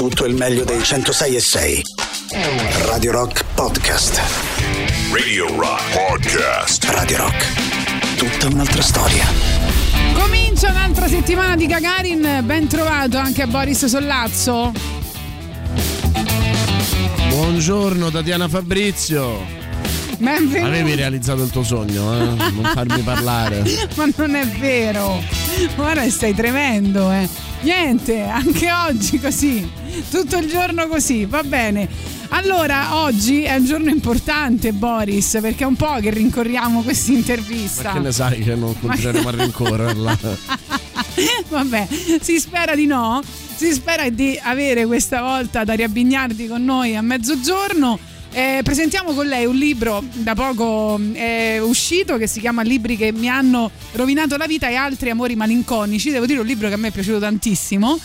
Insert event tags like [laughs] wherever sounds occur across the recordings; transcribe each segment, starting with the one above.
tutto il meglio dei 106 e 6. Radio Rock Podcast. Radio Rock Podcast. Radio Rock. Tutta un'altra storia. Comincia un'altra settimana di Gagarin, ben trovato anche a Boris Sollazzo. Buongiorno Tatiana Fabrizio. Benvenuto. Avevi realizzato il tuo sogno, eh? Non farmi parlare. [laughs] Ma non è vero. Guarda, stai tremendo, eh. Niente, anche oggi così. Tutto il giorno così, va bene. Allora, oggi è un giorno importante, Boris, perché è un po' che rincorriamo questa intervista. Ma che ne sai che non continueremo a rincorrerla? [laughs] Vabbè, si spera di no. Si spera di avere questa volta Daria Bignardi con noi a mezzogiorno. Eh, presentiamo con lei un libro da poco eh, uscito che si chiama Libri che mi hanno rovinato la vita e altri amori malinconici. Devo dire un libro che a me è piaciuto tantissimo.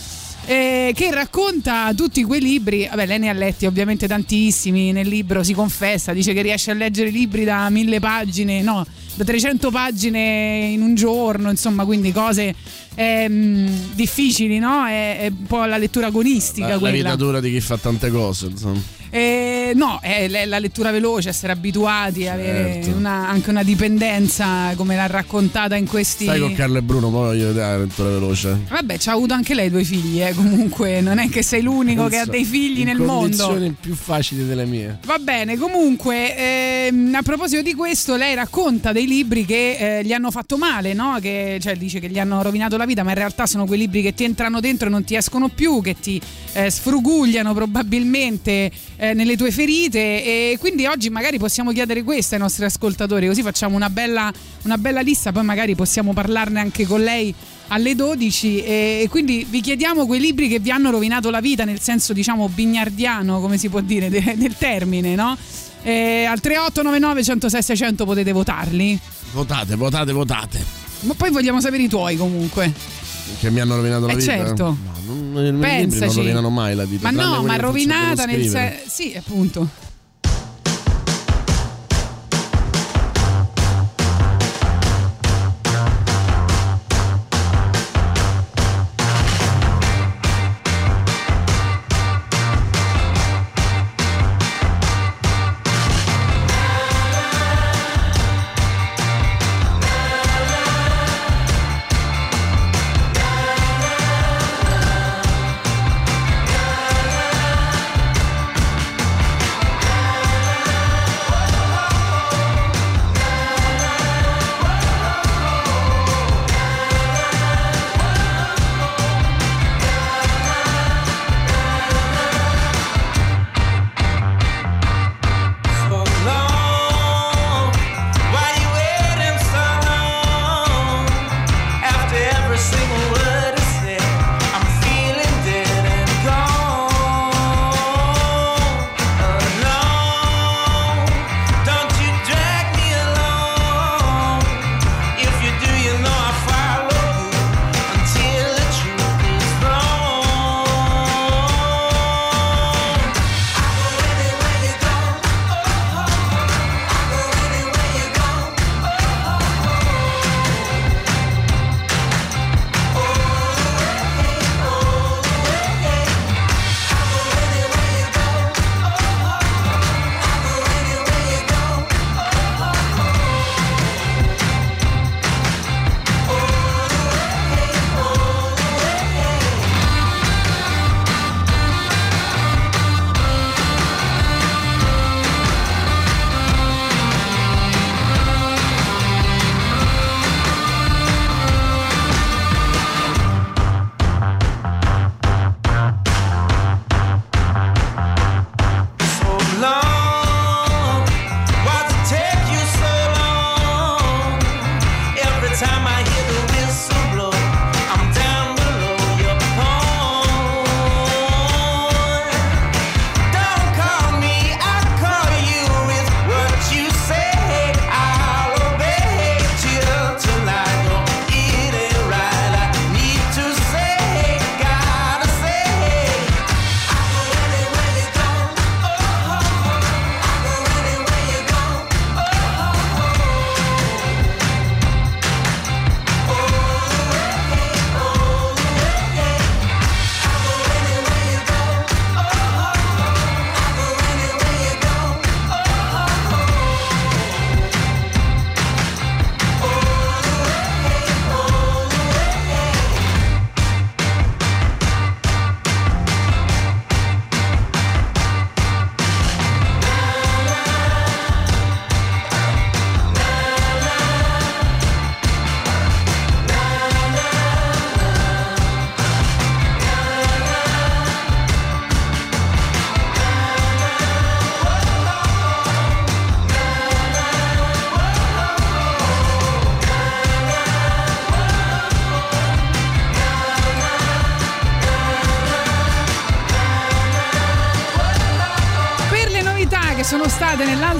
Eh, che racconta tutti quei libri. Vabbè, lei ne ha letti ovviamente tantissimi. Nel libro si confessa, dice che riesce a leggere libri da mille pagine, no, da 300 pagine in un giorno, insomma, quindi cose ehm, difficili, no? È, è, un po' la lettura agonistica. La, quella. la vita dura di chi fa tante cose, insomma. Eh, no, è la lettura veloce, essere abituati, avere certo. una, anche una dipendenza come l'ha raccontata in questi. Stai con Carlo e Bruno, poi voglio vedere la lettura veloce. Vabbè, ci ha avuto anche lei due figli, eh, comunque, non è che sei l'unico Penso, che ha dei figli nel mondo. condizioni più facili delle mie. Va bene, comunque, ehm, a proposito di questo, lei racconta dei libri che eh, gli hanno fatto male, no? Che, cioè, dice che gli hanno rovinato la vita, ma in realtà sono quei libri che ti entrano dentro e non ti escono più, che ti eh, sfrugugliano probabilmente eh, nelle tue ferite e quindi oggi magari possiamo chiedere questo ai nostri ascoltatori così facciamo una bella, una bella lista poi magari possiamo parlarne anche con lei alle 12 e quindi vi chiediamo quei libri che vi hanno rovinato la vita nel senso diciamo bignardiano come si può dire de, del termine no? E al 3899 106 600 potete votarli. Votate votate votate. Ma poi vogliamo sapere i tuoi comunque che mi hanno rovinato la eh vita? certo. No, non, non rovinano mai la vita. Ma no, ma rovinata nel senso. Sì, appunto.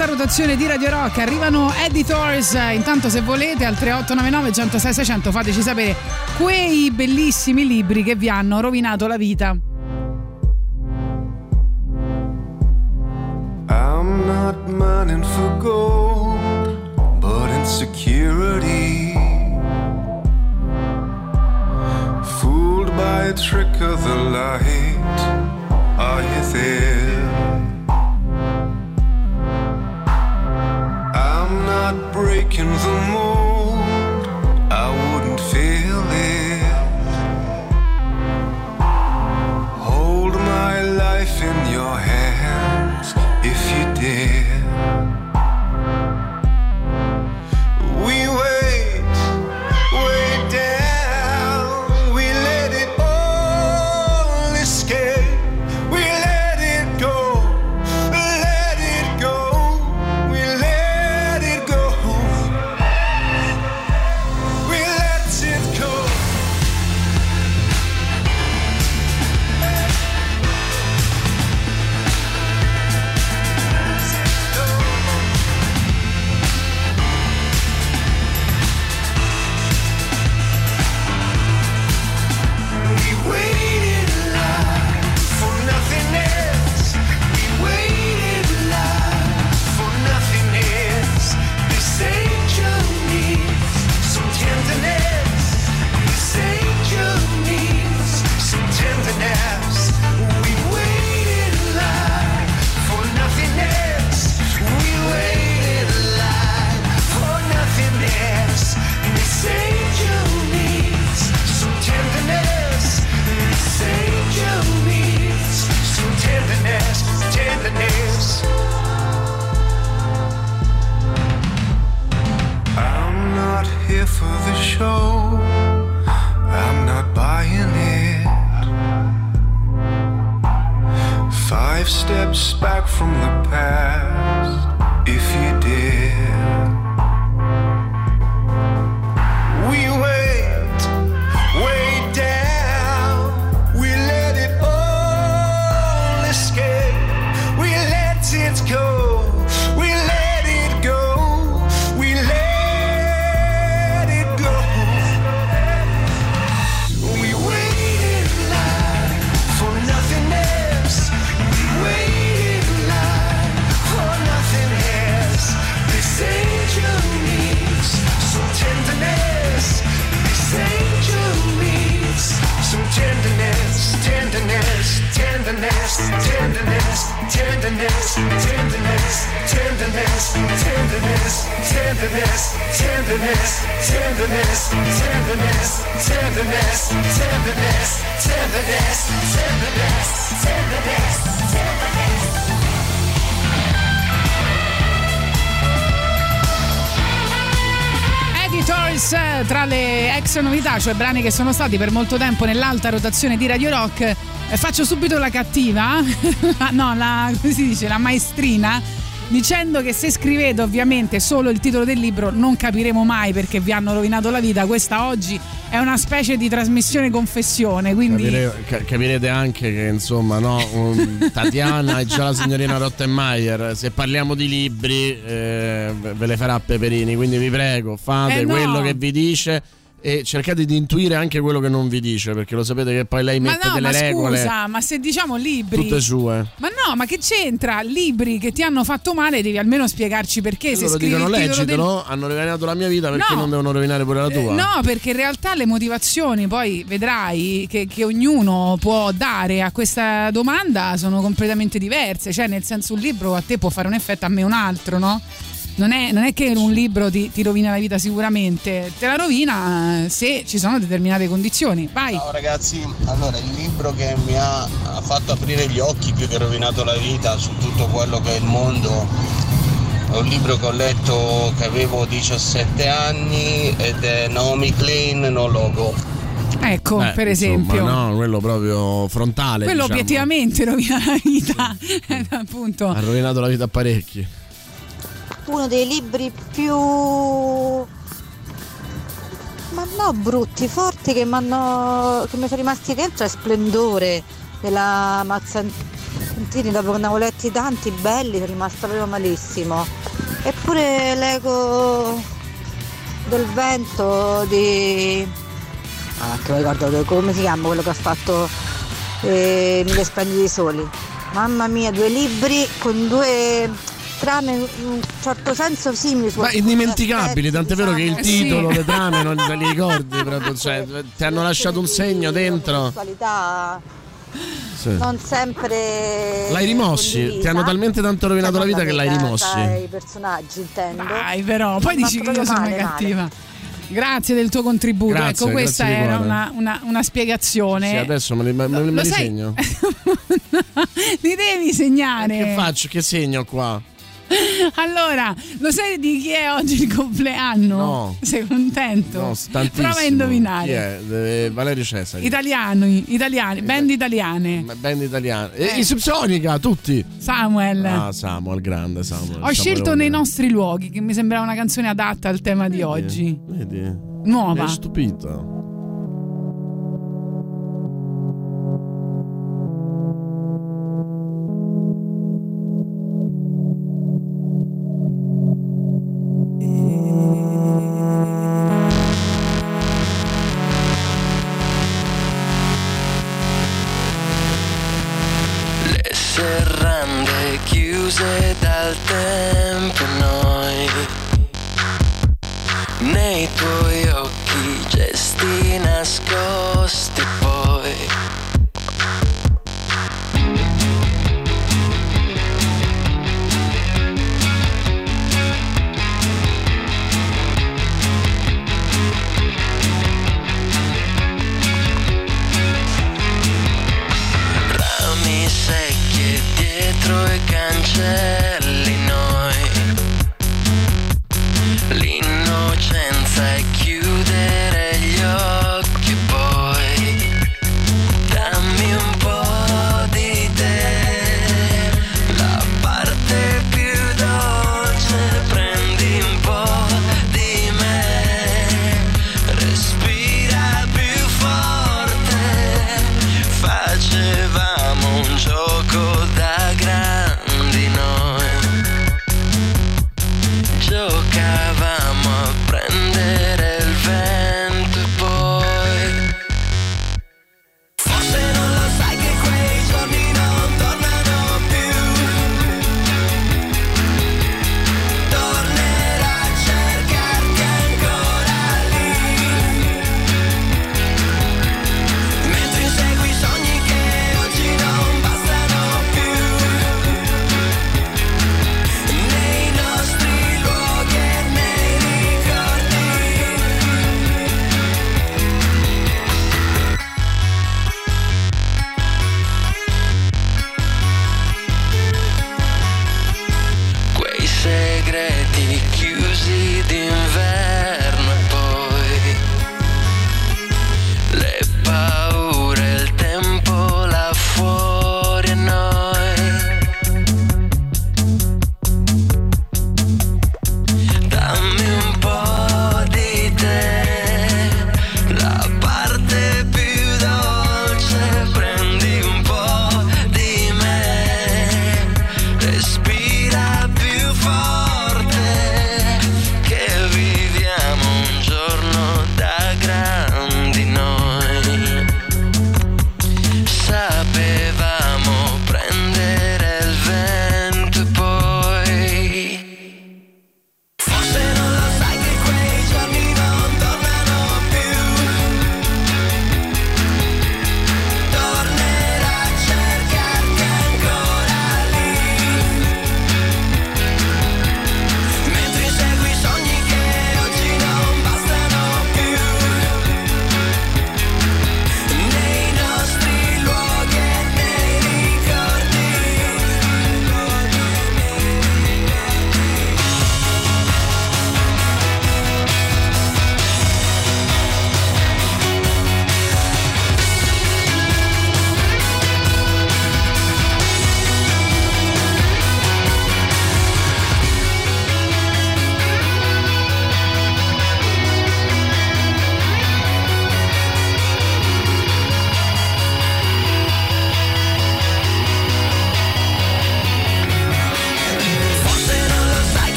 Nell'alta rotazione di Radio Rock. Arrivano editors. Intanto, se volete, al 3899 106 600 fateci sapere quei bellissimi libri che vi hanno rovinato la vita. Tenderness, tenderness, tenderness, tenderness, tenderness, tenderness, tenderness, tenderness, tenderness, tenderness, tenderness, tenderness, tenderness, tenderness, tenderness, tenderness. Eh, tra le ex novità, cioè brani che sono stati per molto tempo nell'alta rotazione di Radio Rock. Eh, faccio subito la cattiva, [laughs] no, la, come si dice, la maestrina, dicendo che se scrivete ovviamente solo il titolo del libro non capiremo mai perché vi hanno rovinato la vita. Questa oggi è una specie di trasmissione confessione, quindi... Capire- ca- capirete anche che insomma no, un- [laughs] Tatiana e già la signorina Rottenmeier se parliamo di libri eh, ve le farà Peperini quindi vi prego fate Eh, no. quello che vi dice e cercate di intuire anche quello che non vi dice perché lo sapete che poi lei Ma mette no, delle ma regole scusa, ma se diciamo libri... tutte sue Ma no, ma che c'entra? Libri che ti hanno fatto male, devi almeno spiegarci perché. se loro dicono titolo del- leggitelo hanno rovinato la mia vita perché No. non devono rovinare pure la tua Eh, No, perché in realtà le motivazioni, poi vedrai che, che ognuno può dare a questa domanda sono completamente diverse. Cioè, nel senso, un libro a te può fare un effetto, a me un altro, no? Non è, non è che un libro ti, ti rovina la vita sicuramente, te la rovina eh, se ci sono determinate condizioni. Vai. Ciao ragazzi, allora il libro che mi ha, ha fatto aprire gli occhi più che rovinato la vita su tutto quello che è il mondo è un libro che ho letto che avevo 17 anni ed è Naomi Klein No Logo. Ecco, Beh, per insomma, esempio. no, quello proprio frontale Quello diciamo. obiettivamente rovina la vita, [laughs] appunto. ha rovinato la vita a parecchi uno dei libri più ma no brutti, forti che, che mi sono rimasti dentro è Splendore della Mazzan- puntini dopo che ne avevo letti tanti belli, sono rimasta proprio malissimo. Eppure l'eco del vento di... Ah, che mi ricordo come si chiama quello che ha fatto eh, Mille splendidi soli. Mamma mia, due libri con due trame in un certo senso simili. Ma indimenticabili, aspetti, tant'è vero che il diciamo. titolo, Sì. le trame non te li ricordi proprio, cioè, ti hanno lasciato un segno dentro. Qualità Sì. non sempre L'hai rimossi, condivisa. ti hanno talmente tanto rovinato la vita che l'hai rimossi. i personaggi intendo Dai, però, poi Mi ha dici che io sono male, cattiva. Grazie del tuo contributo. Grazie, ecco, questa era una, una- una spiegazione. Sì, adesso me li, me, me li Lo segno. [laughs] [laughs] Li devi segnare. Che faccio? Che segno qua? [laughs] Allora, lo sai di chi è oggi il compleanno? No. Sei contento? No, tantissimo. Prova a indovinare. Eh, Valerio Cesari. Italiani, italiani, band italiane. Band italiana. E Eh. I Subsonica, tutti. Samuel. Ah, Samuel, grande Samuel. Ho scelto Samuelone. nei nostri luoghi, che mi sembrava una canzone adatta al tema di Vedi? oggi. Vedi? Mi Nuova. hai stupito.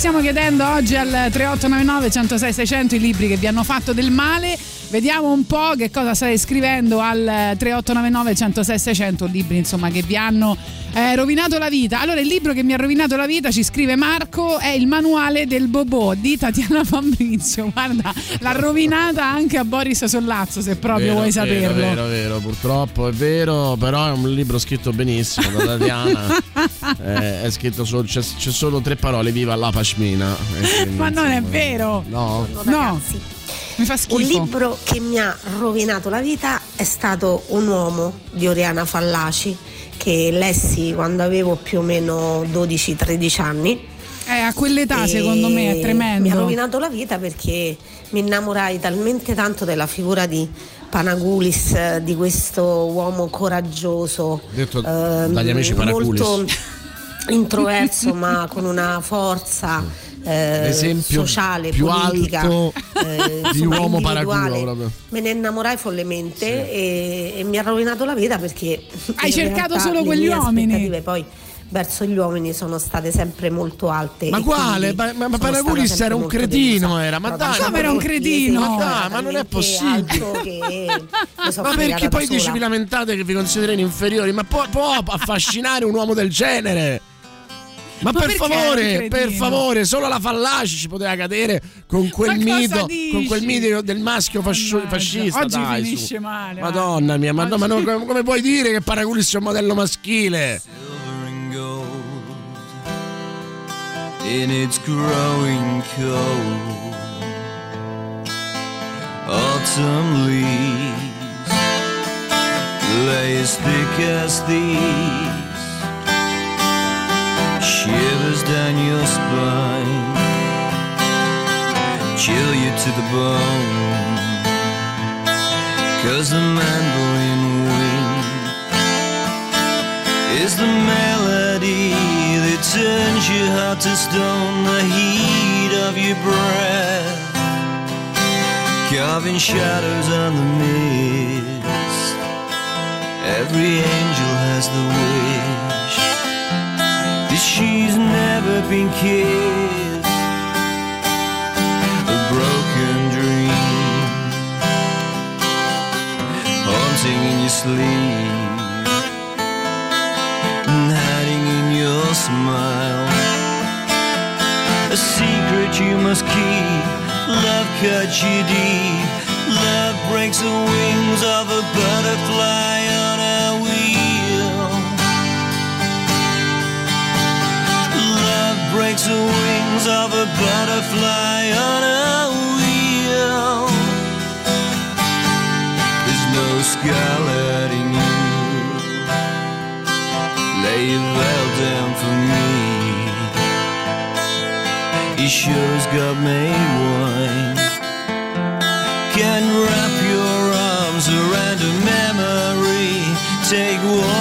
Stiamo chiedendo oggi al 3899 106 600 i libri che vi hanno fatto del male. Vediamo un po' che cosa state scrivendo al 3899 106 600, libri insomma che vi hanno eh, rovinato la vita. Allora il libro che mi ha rovinato la vita, ci scrive Marco, è il manuale del Bobò di Tatiana [laughs] Fabrizio. Guarda, l'ha rovinata anche a Boris Sollazzo se proprio Vero, vuoi vero, saperlo. Vero, vero, purtroppo è vero, però è un libro scritto benissimo da Tatiana. [laughs] Eh, è scritto solo, c'è, c'è solo tre parole, viva la pashmina. [laughs] Ma non è insomma, vero. No. No, ragazzi. mi fa Un schifo. libro che mi ha rovinato la vita è stato Un uomo di Oriana Fallaci che lessi quando avevo più o meno 12-13 anni. Eh, a quell'età E secondo me è tremendo. Mi ha rovinato la vita perché mi innamorai talmente tanto della figura di Panagulis, eh, di questo uomo coraggioso, Detto ehm, dagli amici Panagulis. molto [laughs] introverso ma con una forza eh, sociale, più politica, alto eh, di uomo paraculo. Me ne innamorai follemente e, e mi ha rovinato la vita perché Hai cercato solo quegli uomini. poi verso gli uomini sono state sempre molto alte. Ma quale? Ma, ma, Panagulis stata era un cretino, era. Ma dai, Come era un cretino? Ma dai, ma non è possibile. Che [laughs] Ma perché poi dici vi lamentate che vi considerate inferiori? Ma può, può affascinare un uomo del genere? Ma, Ma per favore, per favore, solo la fallaci ci poteva cadere con quel mito, dici? con quel mito del maschio fascio- fascista. oggi dai, su. finisce male, Madonna mia, ma, no, ma no, come come puoi dire che Paraculis sia un modello maschile? and gold in its growing cold. Autumn leaves lay as thick as these, shivers down your spine, chill you to the bone. Cause the mandolin wind is the melody that turns your heart to stone, the heat of your breath, carving shadows on the mist. Every angel has the that she's never been kissed. A broken dream, haunting in your sleep and hiding in your smile. A secret you must keep. Love cuts you deep. Love breaks the wings of a butterfly on a wheel. Breaks the wings of a butterfly on a wheel. There's no scarlet in you. Lay your veil down for me. He shows God made wine. Can wrap your arms around a memory. Take warmth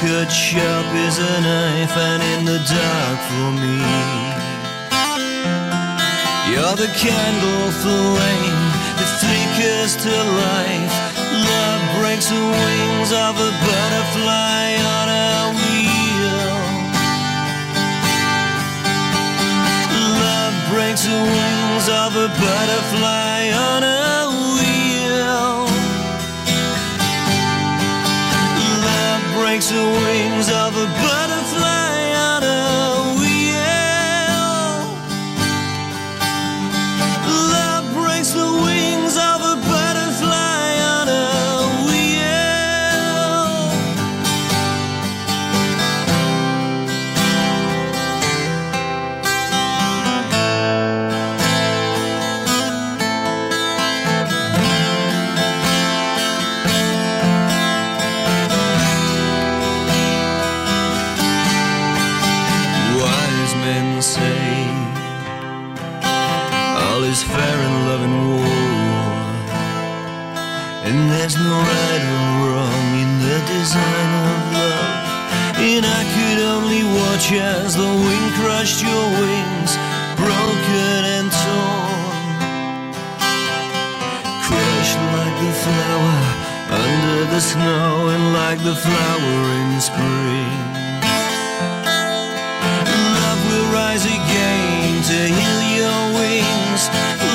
cut sharp as a knife, and in the dark for me. You're the candle flame that flickers to life. Love breaks the wings of a butterfly on a wheel. Love breaks the wings of a butterfly on a Breaks the wings of a butterfly watch as the wind crushed your wings, broken and torn, crushed like the flower under the snow and like the flower in spring. Love will rise again to heal your wings.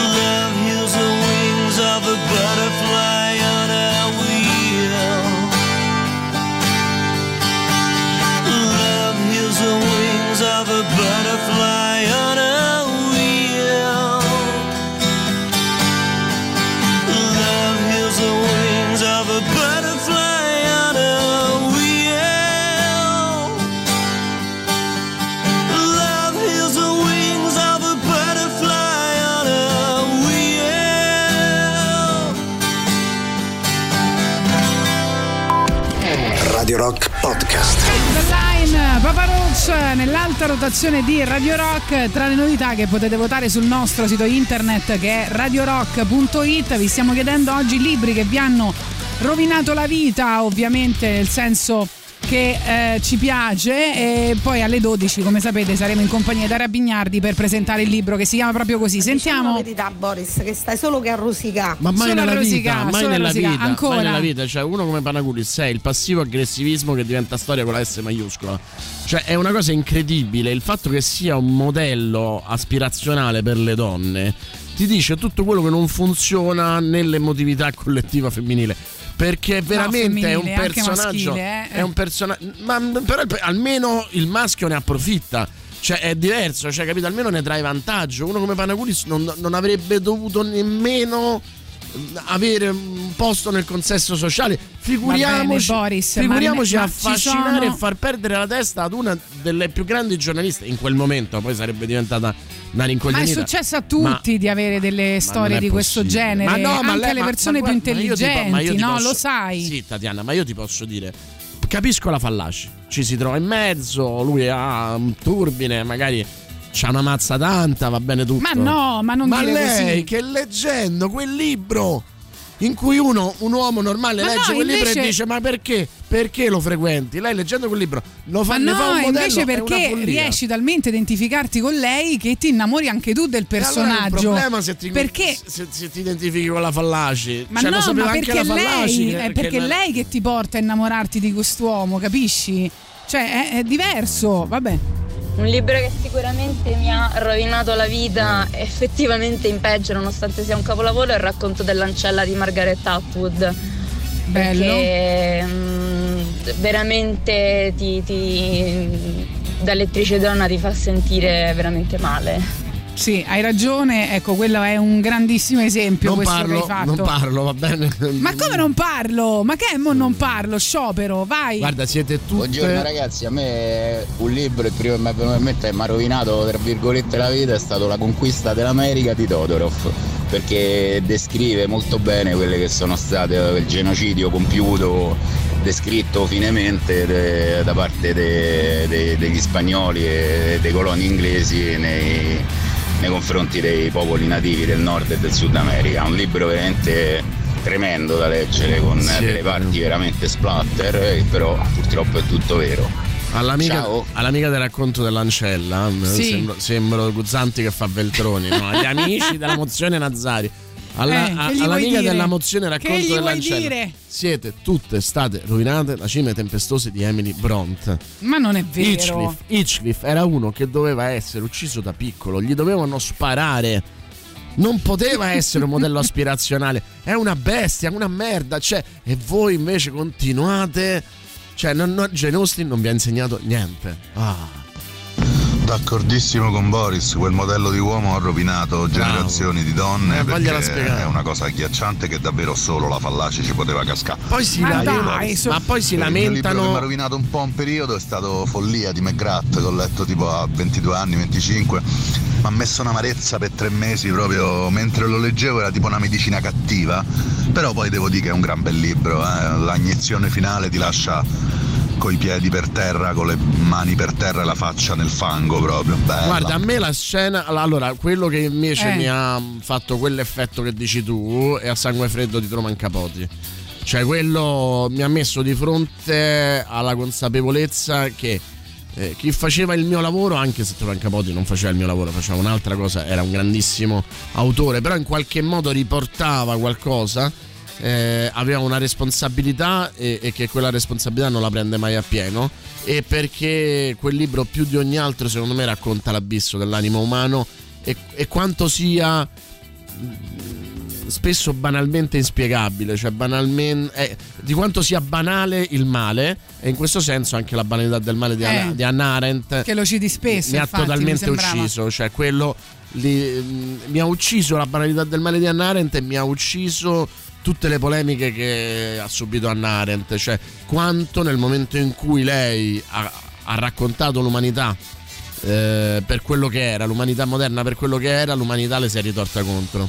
Roach nell'alta rotazione di Radio Rock. Tra le novità che potete votare sul nostro sito internet che è radiorock.it vi stiamo chiedendo oggi libri che vi hanno rovinato la vita ovviamente nel senso che eh, ci piace e poi alle 12 come sapete saremo in compagnia di Daria Bignardi per presentare il libro che si chiama proprio così sentiamo La verità, Boris, che stai solo che a rosicare. Ma mai Solo nella a vita, rosicà, mai nella rosicà. vita, Ancora? mai nella vita, cioè uno come Panaculis è il passivo aggressivismo che diventa storia con la S maiuscola. Cioè è una cosa incredibile, il fatto che sia un modello aspirazionale per le donne ti dice tutto quello che non funziona nell'emotività collettiva femminile. Perché veramente è un femminile, anche personaggio. maschile, eh. È un personaggio. Ma però almeno il maschio ne approfitta. Cioè è diverso, cioè capito? Almeno ne trae vantaggio. Uno come Panaculis non, non avrebbe dovuto nemmeno avere un posto nel consesso sociale. Figuriamoci, bene, Boris, figuriamoci ma- a ma affascinare sono- e far perdere la testa ad una delle più grandi giornaliste in quel momento. Poi sarebbe diventata una ma è rincoglionita. successo a tutti di avere delle storie di questo possibile. genere Ma no, ma anche alle ma- persone ma più ma ma intelligenti ti no posso- lo sai Sì, Tatiana, ma io ti posso dire. Capisco la fallaci, ci si trova in mezzo, lui ha un turbine, magari c'ha una mazza tanta, va bene tutto. Ma no, ma non Ma dire lei così. che leggendo quel libro in cui uno, un uomo normale Ma legge no, quel libro e dice ma perché? Perché lo frequenti? Lei leggendo quel libro lo fa, Ma ne fa un no, modello, invece perché riesci talmente a identificarti con lei che ti innamori anche tu del E allora è un personaggio. problema se ti, perché se, se ti identifichi con la fallaci. ma Cioè, lo no, sapeva ma anche perché la fallaci. lei che- è che perché la- lei che ti porta a innamorarti di quest'uomo, capisci? Cioè, è, è diverso, vabbè. Un libro che sicuramente mi ha rovinato la vita, effettivamente in peggio, nonostante sia un capolavoro, è il racconto dell'ancella di Margaret Atwood. Bello. Perché mm, veramente ti, ti- da lettrice donna ti fa sentire veramente male. Sì, hai ragione, ecco, quello è un grandissimo esempio non questo parlo, che hai fatto. non parlo, va bene. Ma come non parlo? Ma che è mo non parlo? Sciopero, vai. Guarda, siete tutti. Buongiorno ragazzi, a me un libro, il primo che mi è venuto in mente mi ha rovinato tra virgolette la vita è stato La conquista dell'America di Todorov perché descrive molto bene quelle che sono state il genocidio compiuto, descritto finemente de- da parte de- de- degli spagnoli e dei coloni inglesi nei, nei confronti dei popoli nativi del nord e del sud America. Un libro veramente tremendo da leggere con Sì. delle parti veramente splatter, eh, però purtroppo è tutto vero. All'amica, all'amica del racconto dell'ancella, eh, Sì. sembro, sembro Guzzanti che fa Veltroni, no? Agli amici della mozione Nazzari. Alla- Eh, a- all'amica della mozione racconto dell'ancella. Siete tutte state rovinate da cime tempestose di Emily Bront. Ma non è vero. Hitchcliff, Hitchcliff era uno che doveva essere ucciso da piccolo, gli dovevano sparare. Non poteva [laughs] essere un modello aspirazionale, è una bestia, una merda. Cioè, e voi invece continuate. Cioè, non, non, Jane Austen non vi ha insegnato niente. Ah. D'accordissimo con Boris, quel modello di uomo ha rovinato generazioni di donne Eh, perché spiegare. è una cosa agghiacciante che davvero solo la fallace ci poteva cascare. Poi si, Ma lamentano- dai, so- ma poi si Il mio libro che mi ha lamentano. rovinato un po' un periodo è stato Follia di McGrath, che ho letto tipo a 22 anni, 25. Mi ha messo un'amarezza per tre mesi proprio mentre lo leggevo, era tipo una medicina cattiva. Però poi devo dire che è un gran bel libro, eh. la iniezione finale ti lascia coi piedi per terra, con le mani per terra e la faccia nel fango proprio. Bella. Guarda, a me la scena. Allora, quello che invece Eh. mi ha fatto quell'effetto che dici tu è a sangue freddo di Truman Capote. Cioè, quello mi ha messo di fronte alla consapevolezza che eh, chi faceva il mio lavoro, anche se Truman Capote non faceva il mio lavoro, faceva un'altra cosa, era un grandissimo autore, però in qualche modo riportava qualcosa eh, aveva una responsabilità e, e che quella responsabilità non la prende mai appieno e perché quel libro più di ogni altro secondo me racconta l'abisso dell'animo umano e, e quanto sia mh, spesso banalmente inspiegabile, cioè banalmente eh, di quanto sia banale il male e in questo senso anche la banalità del male di, Anna, Eh. di Hannah Arendt Che lo citi spesso. mi ha infatti, totalmente mi ucciso, cioè quello li- mh, mi ha ucciso la banalità del male di Hannah Arendt e mi ha ucciso tutte le polemiche che ha subito Hannah Arendt, cioè quanto nel momento in cui lei ha, ha raccontato l'umanità eh, per quello che era, l'umanità moderna per quello che era, l'umanità le si è ritorta contro.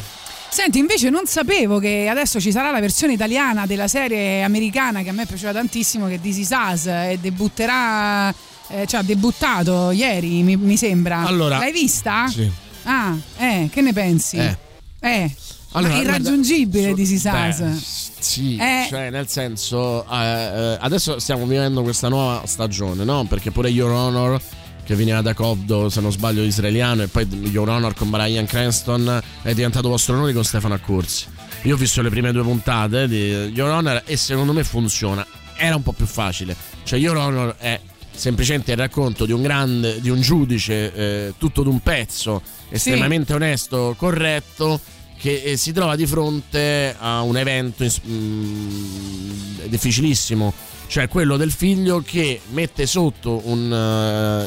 Senti, invece non sapevo che adesso ci sarà la versione italiana della serie americana che a me piaceva tantissimo, che è This Is Us, e debutterà, eh, cioè ha debuttato ieri, mi, mi sembra. Allora- L'hai vista? Sì. Ah, eh, che ne pensi? Eh. Eh, Allora, guarda, irraggiungibile Is beh, Us. Sì, Eh. cioè nel senso, eh, eh, adesso stiamo vivendo questa nuova stagione, no? Perché pure Your Honor, che veniva da Cobdo, se non sbaglio, israeliano, e poi Your Honor con Brian Cranston è diventato vostro onore con Stefano Accorsi. Io ho visto le prime due puntate di Your Honor e secondo me funziona. Era un po' più facile. Cioè, Your Honor è semplicemente il racconto di un grande, di un giudice eh, tutto d'un pezzo, estremamente onesto, corretto, che eh, si trova di fronte a un evento mm, difficilissimo, cioè quello del figlio che mette sotto un...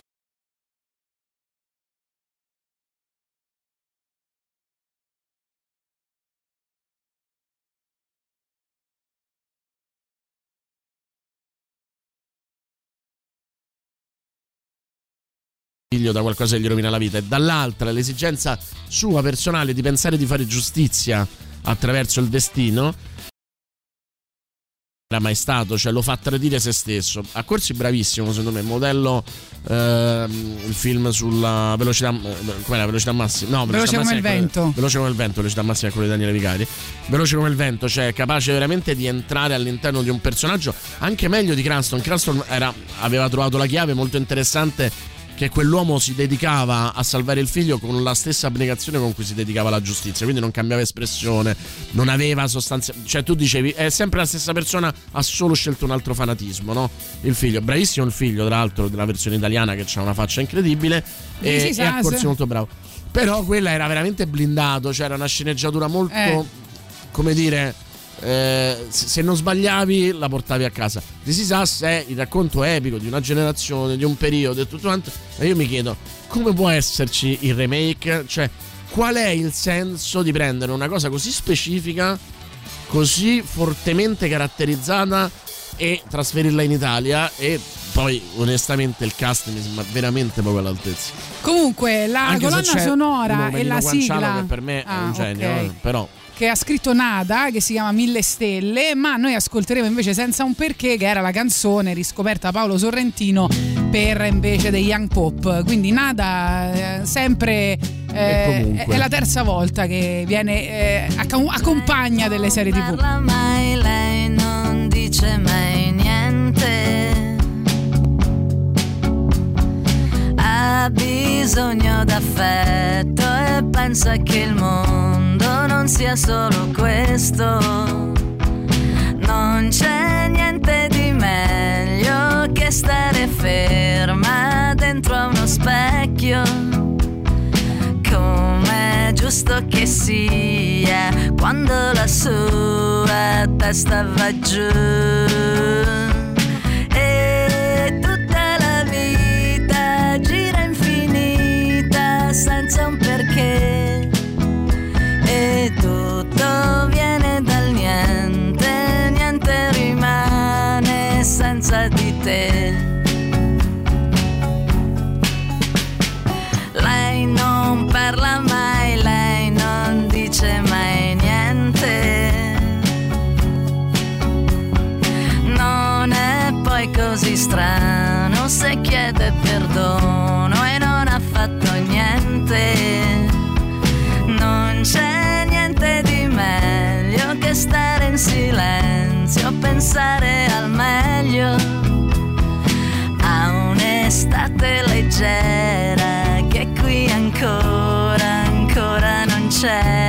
figlio da qualcosa che gli rovina la vita e dall'altra l'esigenza sua personale di pensare di fare giustizia attraverso il destino era mai stato, cioè lo fa tradire se stesso. A Corsi bravissimo, secondo me, modello ehm, il film sulla velocità eh, com'era velocità massima? No, Veloce come massima il vento. Veloce come il vento, velocità massima è quello di Daniele Vicari. Veloce come il vento, cioè capace veramente di entrare all'interno di un personaggio anche meglio di Cranston. Cranston era- aveva trovato la chiave molto interessante che quell'uomo si dedicava a salvare il figlio con la stessa abnegazione con cui si dedicava alla giustizia, quindi non cambiava espressione, non aveva sostanza, cioè tu dicevi è sempre la stessa persona, ha solo scelto un altro fanatismo, no? Il figlio, bravissimo il figlio, tra l'altro della versione italiana che ha una faccia incredibile e, e a sa- Corsi sa- molto bravo. Però quella era veramente blindato, c'era una sceneggiatura molto Eh. come dire eh, se non sbagliavi la portavi a casa. This Is Us è il racconto epico di una generazione, di un periodo e tutto quanto. E io mi chiedo come può esserci il remake? Cioè, qual è il senso di prendere una cosa così specifica, così fortemente caratterizzata e trasferirla in Italia? E poi, onestamente, il cast mi sembra veramente poco all'altezza. Comunque, la Anche colonna sonora e la Nino Guancialo, sigla che per me è Ah, un genio, ok. eh, però. Che ha scritto Nada, che si chiama Mille Stelle, ma noi ascolteremo invece Senza un perché, che era la canzone riscoperta da Paolo Sorrentino per invece dei Young Pop. Quindi Nada eh, sempre eh, è la terza volta che viene eh, acc- accompagna delle serie TV. parla mai, lei non dice mai niente. Ha bisogno d'affetto e pensa che il mondo non sia solo questo. Non c'è niente di meglio che stare ferma dentro a uno specchio come è giusto che sia quando la sua testa va giù. pensare al meglio a un'estate leggera che qui ancora, ancora non c'è.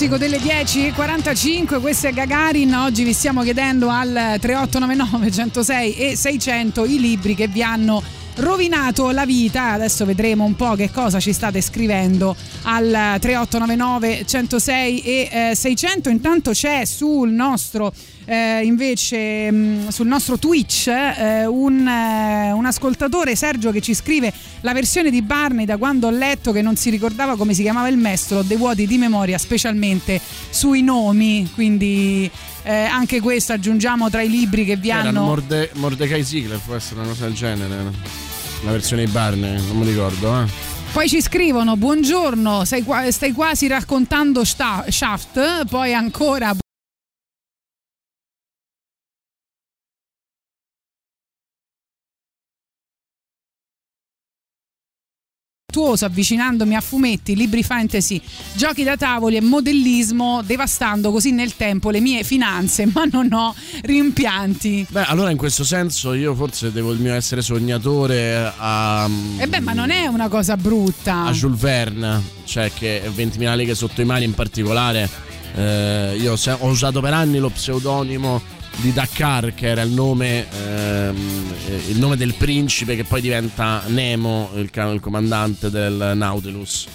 Classico delle 10.45, questo è Gagarin, oggi vi stiamo chiedendo al 3899 106 e 600 i libri che vi hanno rovinato la vita, adesso vedremo un po' che cosa ci state scrivendo al 3899 106 e eh, 600, intanto c'è sul nostro eh, invece mh, sul nostro Twitch eh, un, eh, un ascoltatore Sergio che ci scrive la versione di Barney da quando ho letto che non si ricordava come si chiamava il mestolo, dei vuoti di memoria specialmente sui nomi, quindi eh, anche questo aggiungiamo tra i libri che vi Era hanno... Morde- Mordecai Ziegler, può essere una cosa del genere. La versione di Barney, non mi ricordo, eh. Poi ci scrivono: Buongiorno, stai quasi raccontando Shaft. Poi ancora. Virtuoso avvicinandomi a fumetti, libri fantasy, giochi da tavoli e modellismo, devastando così nel tempo le mie finanze, ma non ho rimpianti. Beh, allora in questo senso io forse devo il mio essere sognatore a, E beh, ma non è una cosa brutta. a Jules Verne, cioè che 20.000 leghe sotto i mani in particolare. eh, io ho usato per anni lo pseudonimo di Dakar, che era il nome, ehm, eh, il nome del principe che poi diventa Nemo, il, il comandante del Nautilus.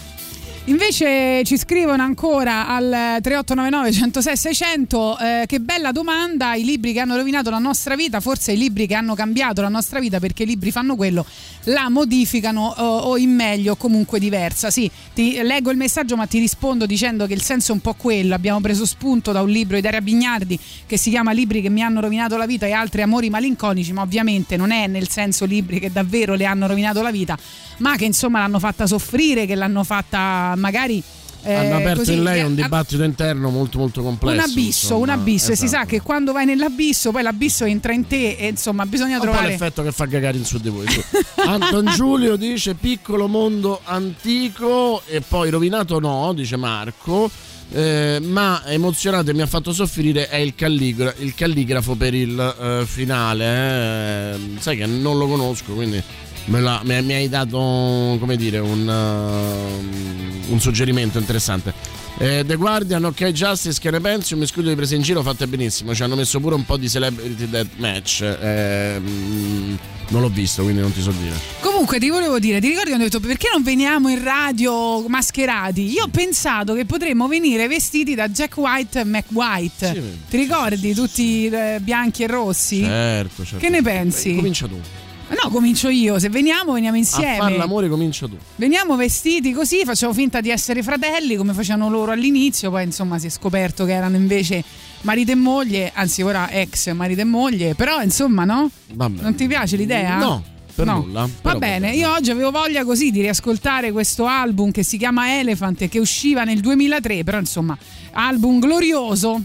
Invece ci scrivono ancora al 3899 106 600 eh, che bella domanda, i libri che hanno rovinato la nostra vita, forse i libri che hanno cambiato la nostra vita perché i libri fanno quello, la modificano o, o in meglio o comunque diversa. Sì, ti leggo il messaggio ma ti rispondo dicendo che il senso è un po' quello, abbiamo preso spunto da un libro di Daria Bignardi che si chiama Libri che mi hanno rovinato la vita e altri amori malinconici, ma ovviamente non è nel senso libri che davvero le hanno rovinato la vita, ma che insomma l'hanno fatta soffrire, che l'hanno fatta magari eh, Hanno aperto così, in lei eh, un a- dibattito interno molto molto complesso. un abisso, insomma. un abisso e si Esatto. sa che quando vai nell'abisso poi l'abisso entra in te e insomma bisogna Un po' trovare l'effetto che fa cagare in su di voi. [laughs] Anton Giulio dice piccolo mondo antico e poi rovinato no, dice Marco. eh, ma emozionato e mi ha fatto soffrire è il, calligra- il calligrafo per il eh, finale. eh. Sai che non lo conosco, quindi la- mi, mi hai dato come dire un, uh, un suggerimento interessante. Eh, The Guardian, ok Justice, che ne pensi? Un miscuglio di prese in giro fatte benissimo. Ci hanno messo pure un po' di celebrity death match. Eh, non l'ho visto, quindi non ti so dire. Comunque ti volevo dire, ti ricordi quando ho detto perché non veniamo in radio mascherati? Io ho pensato che potremmo venire vestiti da Jack White e Mac White. ti ricordi tutti eh, bianchi e rossi? Certo, certo. Che ne pensi? Beh, comincia tu. No, comincio io. Se veniamo, veniamo A insieme. fare l'amore comincia tu. Veniamo vestiti così, facciamo finta di essere fratelli come facevano loro all'inizio, poi insomma si è scoperto che erano invece marito e moglie, anzi ora ex marito e moglie, però insomma no? Vabbè. Non ti piace l'idea? No, per No. nulla. Va bene, io oggi avevo voglia così di riascoltare questo album che si chiama Elephant e che usciva nel 2003, però insomma, album glorioso.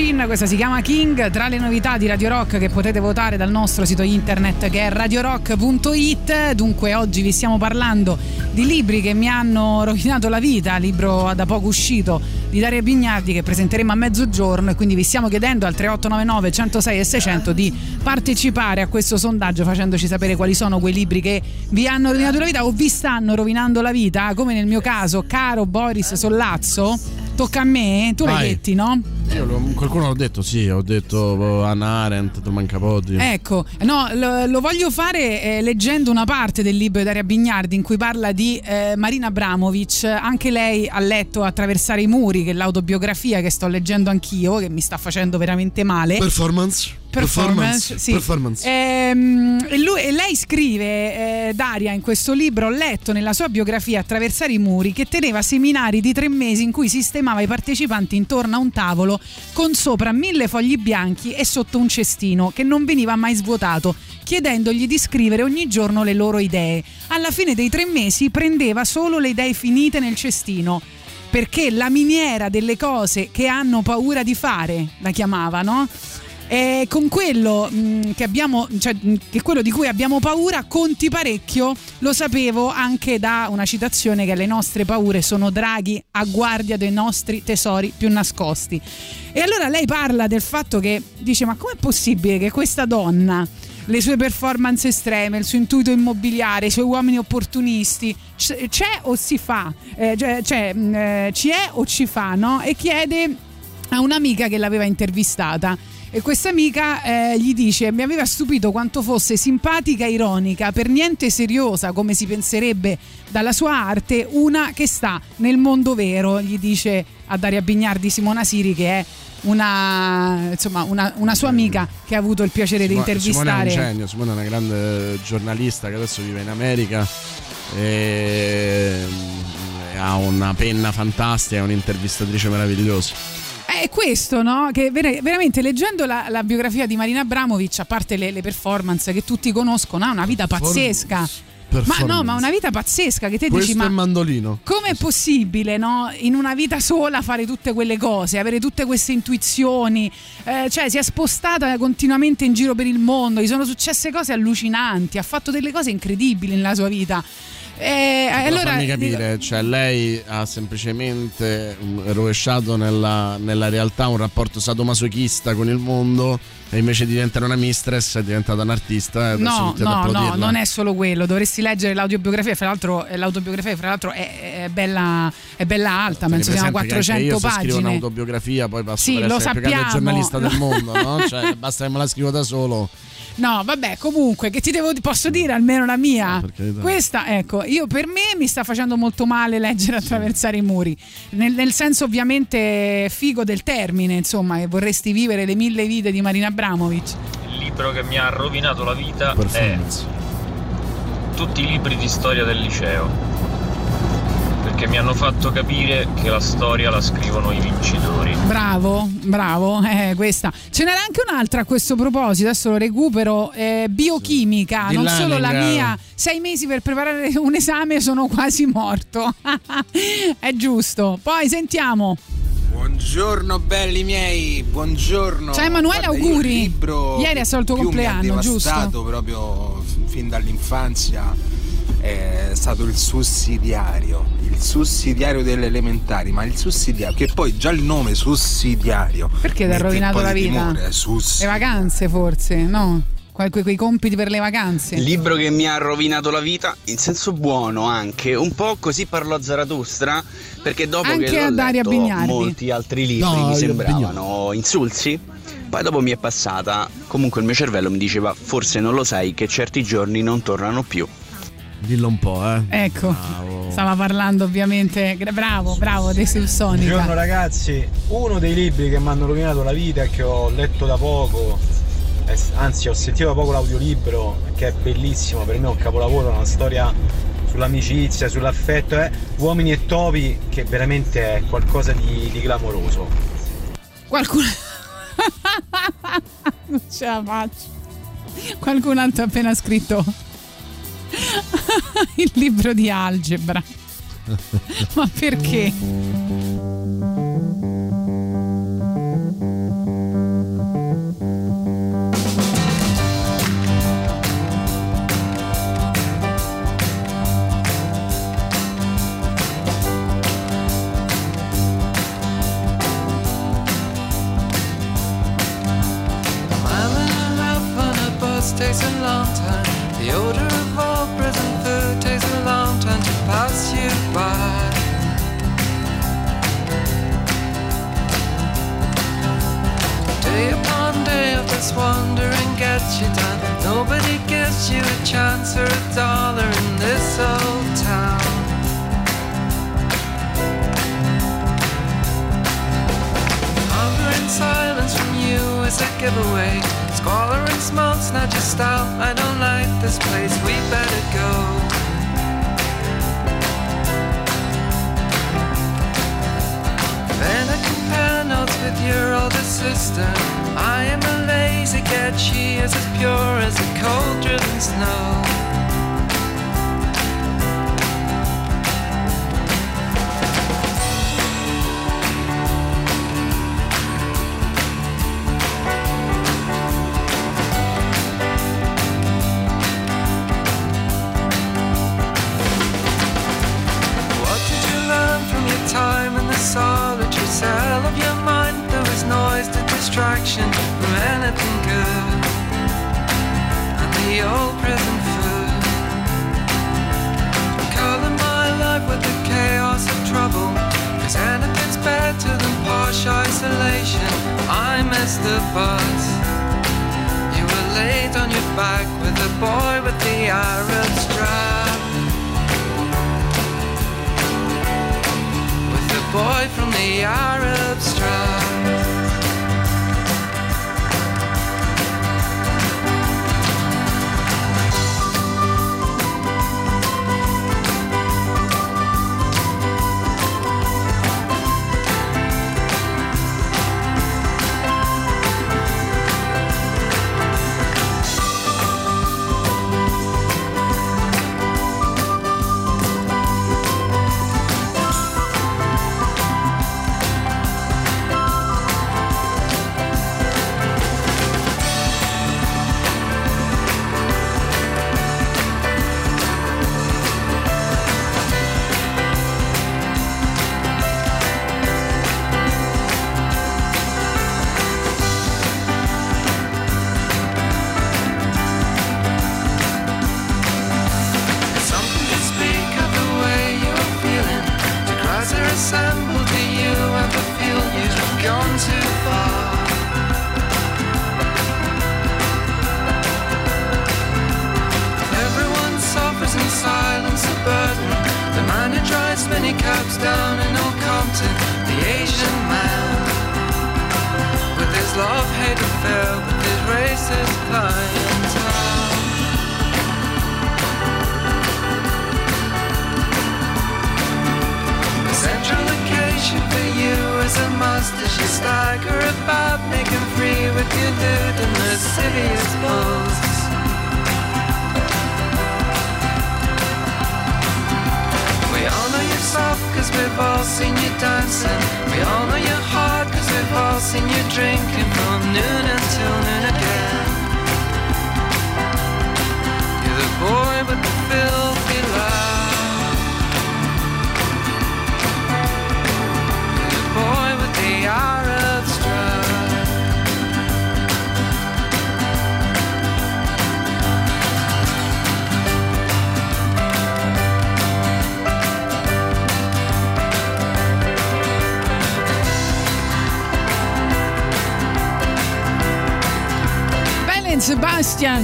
Machine, questa si chiama King, tra le novità di Radio Rock che potete votare dal nostro sito internet che è radiorock.it. Dunque oggi vi stiamo parlando di libri che mi hanno rovinato la vita, libro da poco uscito di Daria Bignardi che presenteremo a mezzogiorno e quindi vi stiamo chiedendo al 3899 106 e 600 di partecipare a questo sondaggio facendoci sapere quali sono quei libri che vi hanno rovinato la vita o vi stanno rovinando la vita, come nel mio caso, caro Boris Sollazzo. Tocca a me, tu l'hai Vai. detti, no? Qualcuno l'ho detto, sì, ho detto Anna Arendt, Truman Capote. Ecco, no, lo, lo voglio fare eh, leggendo una parte del libro di Daria Bignardi in cui parla di eh, Marina Abramovic. Anche lei ha letto Attraversare i muri, che è l'autobiografia che sto leggendo anch'io, che mi sta facendo veramente male. Performance. Performance, sì. Performance. Ehm, e, lui- e lei scrive, eh, Daria, in questo libro, ho letto nella sua biografia Attraversare i muri, che teneva seminari di tre mesi in cui sistemava i partecipanti intorno a un tavolo con sopra mille fogli bianchi e sotto un cestino che non veniva mai svuotato, chiedendogli di scrivere ogni giorno le loro idee. Alla fine dei tre mesi prendeva solo le idee finite nel cestino. Perché la miniera delle cose che hanno paura di fare, la chiamava, no? E con quello mh, che abbiamo, cioè mh, che quello di cui abbiamo paura conti parecchio, lo sapevo anche da una citazione che le nostre paure sono draghi a guardia dei nostri tesori più nascosti. E allora lei parla del fatto che dice: Ma com'è possibile che questa donna, le sue performance estreme, il suo intuito immobiliare, i suoi uomini opportunisti, c'è o si fa? Eh, cioè, mh, eh, ci è o ci fa, no? E chiede a un'amica che l'aveva intervistata. E questa amica eh, gli dice: Mi aveva stupito quanto fosse simpatica e ironica, per niente seriosa come si penserebbe dalla sua arte, una che sta nel mondo vero. Gli dice a Daria Bignardi Simona Siri, che è una, insomma, una, una sua amica che ha avuto il piacere di Simone- intervistare. Simone è un genio, Simone è una grande giornalista che adesso vive in America e e ha una penna fantastica, è un'intervistatrice meravigliosa. È questo, no? Che ver- veramente leggendo la, la biografia di Marina Abramovic, a parte le, le performance che tutti conoscono, ha una vita pazzesca. Ma no, ma una vita pazzesca che te Questo dici, è ma mandolino. com'è possibile, no? In una vita sola fare tutte quelle cose, avere tutte queste intuizioni? Eh, cioè, si è spostata continuamente in giro per il mondo, gli sono successe cose allucinanti, ha fatto delle cose incredibili nella sua vita. Eh, allora, fammi capire, cioè lei ha semplicemente rovesciato nella, nella realtà un rapporto sadomasochista con il mondo e invece di diventare una mistress è diventata un artista adesso No, no, no, non è solo quello. Dovresti leggere l'autobiografia. Fra l'altro, eh, l'autobiografia, fra l'altro, è, è bella, è bella alta. Tieni Penso anche 400 io se scrivo pagine. un'autobiografia poi passo Sì, per essere il più grande sappiamo. giornalista del mondo, no? [laughs] Cioè, basta che me la scrivo da solo. No, vabbè, comunque, che ti devo, posso dire almeno la mia? carità. Questa, ecco, io per me mi sta facendo molto male leggere attraversare i muri. Nel, nel senso, ovviamente, figo del termine, insomma, che vorresti vivere le mille vite di Marina Abramovic. Il libro che mi ha rovinato la vita è Performance. tutti i libri di storia del liceo. Perché mi hanno fatto capire che la storia la scrivono i vincitori. Bravo, bravo, eh, questa. Ce n'era anche un'altra a questo proposito, adesso lo recupero, eh, biochimica, Di non solo la mia, sei mesi per preparare un esame sono quasi morto. [laughs] È giusto. Poi sentiamo. Buongiorno belli miei, buongiorno. Ciao Emanuele, Guarda, auguri. libro Ieri è stato il tuo compleanno, mi ha giusto? devastato proprio f- fin dall'infanzia è stato il sussidiario, il sussidiario delle elementari, ma il sussidiario, che poi già il nome sussidiario. Perché ti ha rovinato la vita? timore, eh, Le vacanze forse, no? Que- que- quei compiti per le vacanze. Il libro che mi ha rovinato la vita, in senso buono anche, un po' così parlò Zarathustra, perché dopo Anche che l'ho letto Bignardi. molti altri libri No, mi sembravano insulsi, poi dopo mi è passata, comunque il mio cervello mi diceva forse non lo sai che certi giorni non tornano più. Dillo un po', eh. Ecco, stava parlando ovviamente. Bravo, bravo, De Buongiorno Subsonica. ragazzi, uno dei libri che mi hanno rovinato la vita e che ho letto da poco, eh, anzi ho sentito da poco l'audiolibro, che è bellissimo, per me è un capolavoro, una storia sull'amicizia, sull'affetto, è Uomini e Topi, che veramente è qualcosa di, di clamoroso. Qualcuno. [laughs] non ce la faccio. Qualcun altro ha appena scritto [laughs] il libro di algebra. [laughs] Ma perché? takes a long time. The odor wandering gets you down. Nobody gives you a chance or a dollar in this old town. Hunger and silence from you is a giveaway. Squalor and smoke's not your style. I don't like this place. We better go. Your older sister. I am a lazy cat. She is as pure as a cold-driven snow.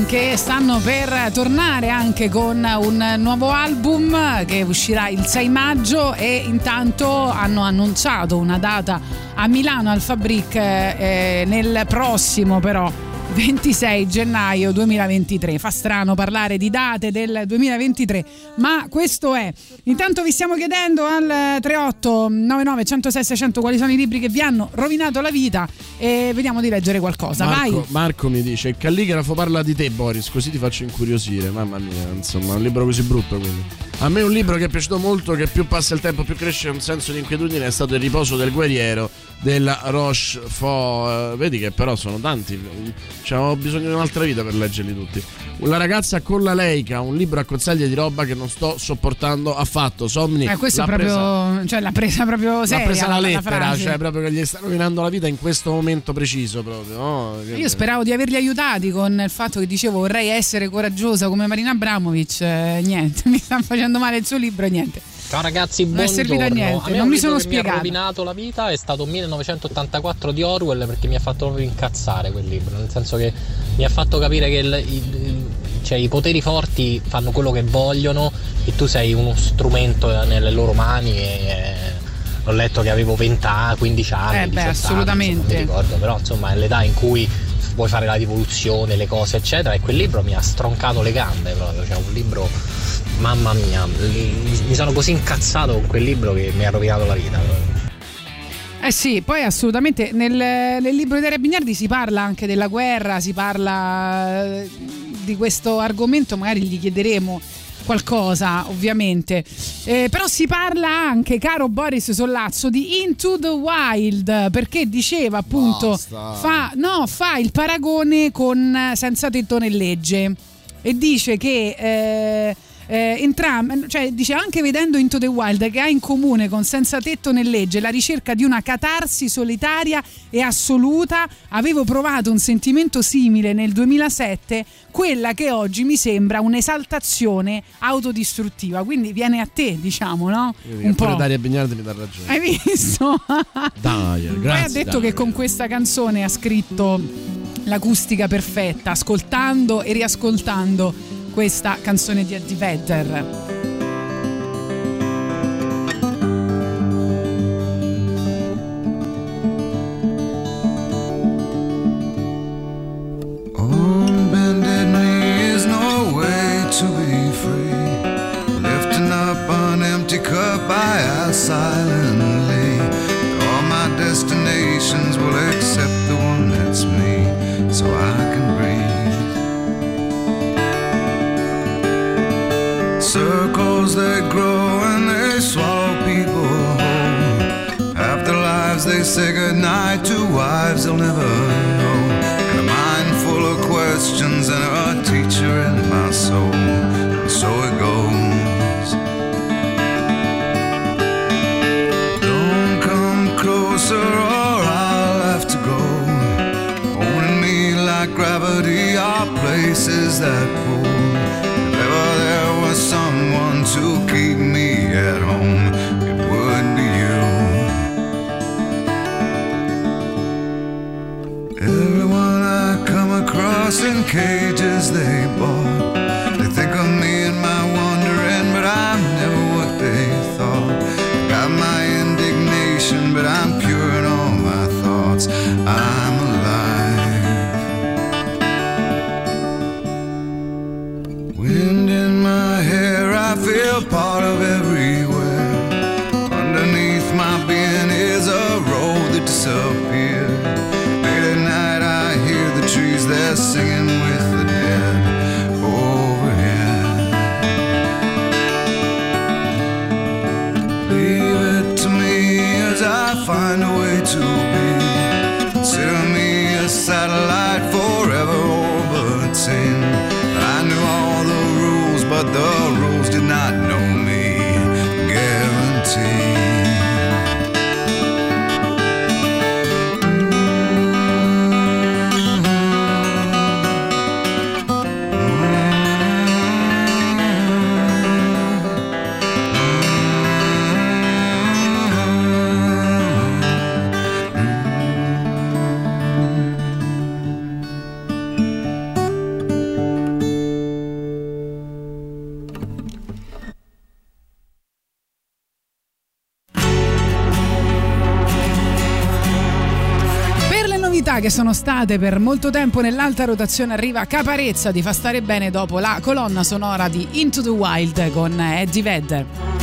Che stanno per tornare anche con un nuovo album che uscirà il 6 maggio e intanto hanno annunciato una data a Milano al Fabric eh, nel prossimo però 26 gennaio 2023. Fa strano parlare di date del 2023, ma questo è. Intanto vi stiamo chiedendo al 38 99 106 600 quali sono i libri che vi hanno rovinato la vita e vediamo di leggere qualcosa. Marco, Vai. Marco mi dice: Il calligrafo parla di te, Boris. Così ti faccio incuriosire. Mamma mia, insomma, un libro così brutto. Quindi. A me un libro che è piaciuto molto, che più passa il tempo, più cresce un senso di inquietudine, è stato Il riposo del guerriero della Rochefort. Eh, vedi che però sono tanti. Cioè, ho bisogno di un'altra vita per leggerli tutti. La ragazza con la Leica, un libro a consiglia di roba che non sto sopportando affatto. Somni. Eh, questo è l'ha presa- proprio. Cioè, l'ha presa proprio L'ha seria. presa la lettera, cioè proprio che gli sta rovinando la vita in questo momento preciso proprio. no? Io speravo di averli aiutati con il fatto che dicevo vorrei essere coraggiosa come Marina Abramovic. eh, niente, [laughs] mi sta facendo male il suo libro niente. Ciao ragazzi, Non è servito a buongiorno. niente, A me non mi sono che Mi ha spiegato. rovinato la vita è stato 1984 di Orwell perché mi ha fatto proprio incazzare quel libro, nel senso che mi ha fatto capire che il- il- cioè, i poteri forti fanno quello che vogliono e tu sei uno strumento nelle loro mani e eh, l'ho letto che avevo 20 anni, 15 anni, Eh, beh, 18 anni, assolutamente. insomma, non mi ricordo, però insomma è l'età in cui vuoi fare la rivoluzione, le cose eccetera e quel libro mi ha stroncato le gambe proprio, cioè un libro mamma mia, mi sono così incazzato con quel libro che mi ha rovinato la vita proprio. Eh sì, poi assolutamente nel, nel libro di Daria Bignardi si parla anche della guerra, si parla eh, di questo argomento, magari gli chiederemo qualcosa ovviamente. Eh, però si parla anche caro Boris Sollazzo di Into the Wild perché diceva appunto fa, no, fa il paragone con eh, Senza tetto né legge. E dice che eh, eh, entram- cioè dice anche vedendo Into the Wild che ha in comune con Senza tetto né legge la ricerca di una catarsi solitaria e assoluta avevo provato un sentimento simile nel 2007 quella che oggi mi sembra un'esaltazione autodistruttiva quindi viene a te diciamo no? Io un po' Daria Bignardi mi dà ragione. hai visto? Dai, Poi grazie. ha detto Daria. che con questa canzone ha scritto l'acustica perfetta, ascoltando e riascoltando questa canzone di Eddie Vedder. On places that pull. If ever there was someone to keep me at home, it would be you. Everyone I come across in cages they but the rules did not know me. Guaranteed. Sono state per molto tempo nell'alta rotazione arriva Caparezza di Fa Stare Bene dopo la colonna sonora di Into the Wild con Eddie Vedder.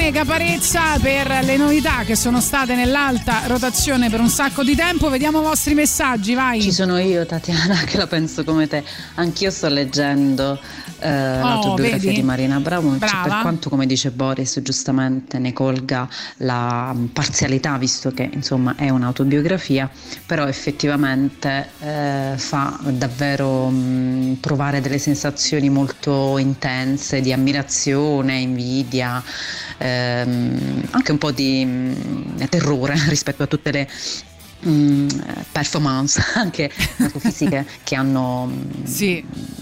Bene Caparezza per le novità che sono state nell'alta rotazione per un sacco di tempo. Vediamo i vostri messaggi, vai. Ci sono io, Tatiana, [laughs] che la penso come te. Anch'io sto leggendo eh, l'autobiografia vedi? di Marina Abramovic. Brava. Per quanto, come dice Boris, giustamente ne colga la mm, parzialità, visto che insomma è un'autobiografia, però effettivamente eh, fa davvero mm, provare delle sensazioni molto intense di ammirazione, invidia, ehm, anche un po' di mm, terrore [laughs] rispetto a tutte le mm, performance [laughs] anche fisiche [laughs] che hanno mm,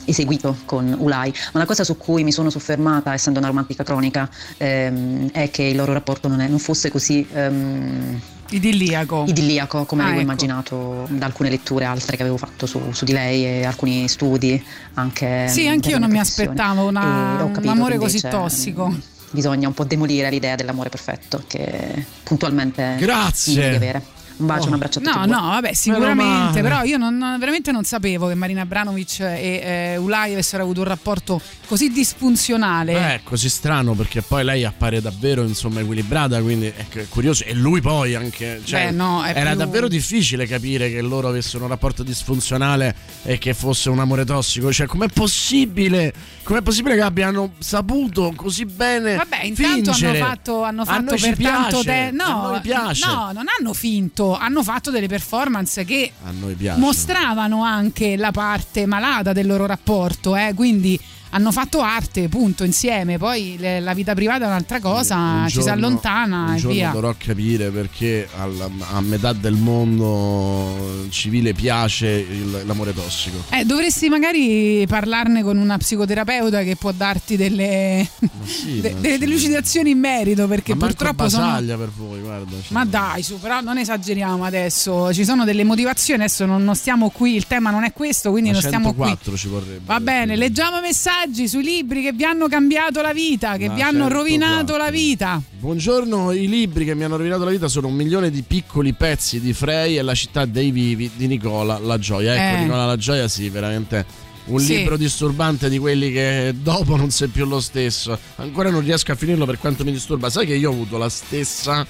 eseguito con Ulai. Ma la cosa su cui mi sono soffermata, essendo una romantica cronica, ehm, è che il loro rapporto non, è- non fosse così ehm, idilliaco. idilliaco come Ah, avevo ecco. immaginato da alcune letture altre che avevo fatto su, su di lei e alcuni studi anche Sì, anch'io non mi aspettavo una- un amore così tossico. mm, Bisogna un po' demolire l'idea dell'amore perfetto che puntualmente Grazie. devi avere. Un bacio, Oh. un abbraccio a tutti No, no, vabbè, sicuramente, però io non- veramente non sapevo che Marina Abranovic e eh, Ulai avessero avuto un rapporto così disfunzionale. Beh, è così strano perché poi lei appare davvero insomma equilibrata, quindi è cu- curioso. E lui poi anche. Cioè, Beh, no, è era più- davvero difficile capire che loro avessero un rapporto disfunzionale e che fosse un amore tossico. Cioè, com'è possibile? Com'è possibile che abbiano saputo così bene? Vabbè, intanto fingere? hanno fatto, hanno fatto per tanto piace, tempo. a No, no, non hanno finto. Hanno fatto delle performance che A noi mostravano anche la parte malata del loro rapporto, eh, quindi hanno fatto arte, punto, insieme. Poi le- la vita privata è un'altra cosa, Un ci si giorno- allontana un e giorno via. dovrò capire perché alla- a metà del mondo civile piace il- l'amore tossico. Eh, dovresti magari parlarne con una psicoterapeuta che può darti delle, Sì, [laughs] de- delle sì. delucidazioni in merito perché Ma purtroppo sono... Per voi, guarda. cioè. Ma dai, su, però non esageriamo adesso. Ci sono delle motivazioni, adesso non, non stiamo qui, il tema non è questo, quindi Ma non stiamo qui. 104 ci vorrebbe. Va bene, leggiamo messaggi sui libri che vi hanno cambiato la vita, che Ma vi hanno 104. rovinato la vita. Buongiorno, i libri che mi hanno rovinato la vita sono un milione di piccoli pezzi di Frey e la città dei vivi di Nicola La Gioia. Ecco, Eh. Nicola La Gioia, sì, veramente un Sì. libro disturbante di quelli che dopo non sei più lo stesso. Ancora non riesco a finirlo per quanto mi disturba. Sai che io ho avuto la stessa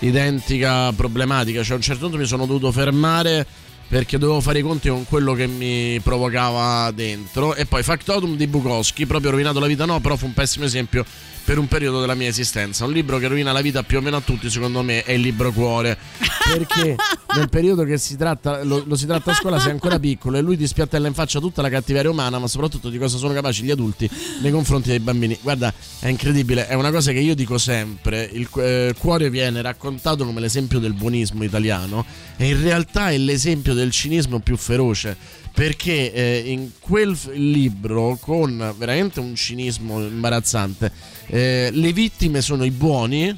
identica problematica, cioè a un certo punto mi sono dovuto fermare perché dovevo fare i conti con quello che mi provocava dentro. E poi Factotum di Bukowski, proprio rovinato la vita no, però fu un pessimo esempio per un periodo della mia esistenza. Un libro che rovina la vita più o meno a tutti, secondo me, è il libro cuore. Perché nel periodo che si tratta, lo, lo si tratta a scuola sei ancora piccolo e lui ti spiattella in faccia tutta la cattiveria umana, ma soprattutto di cosa sono capaci gli adulti nei confronti dei bambini. Guarda, è incredibile, è una cosa che io dico sempre. Il eh, cuore viene raccontato come l'esempio del buonismo italiano e in realtà è l'esempio del cinismo più feroce perché eh, in quel libro con veramente un cinismo imbarazzante eh, le vittime sono i buoni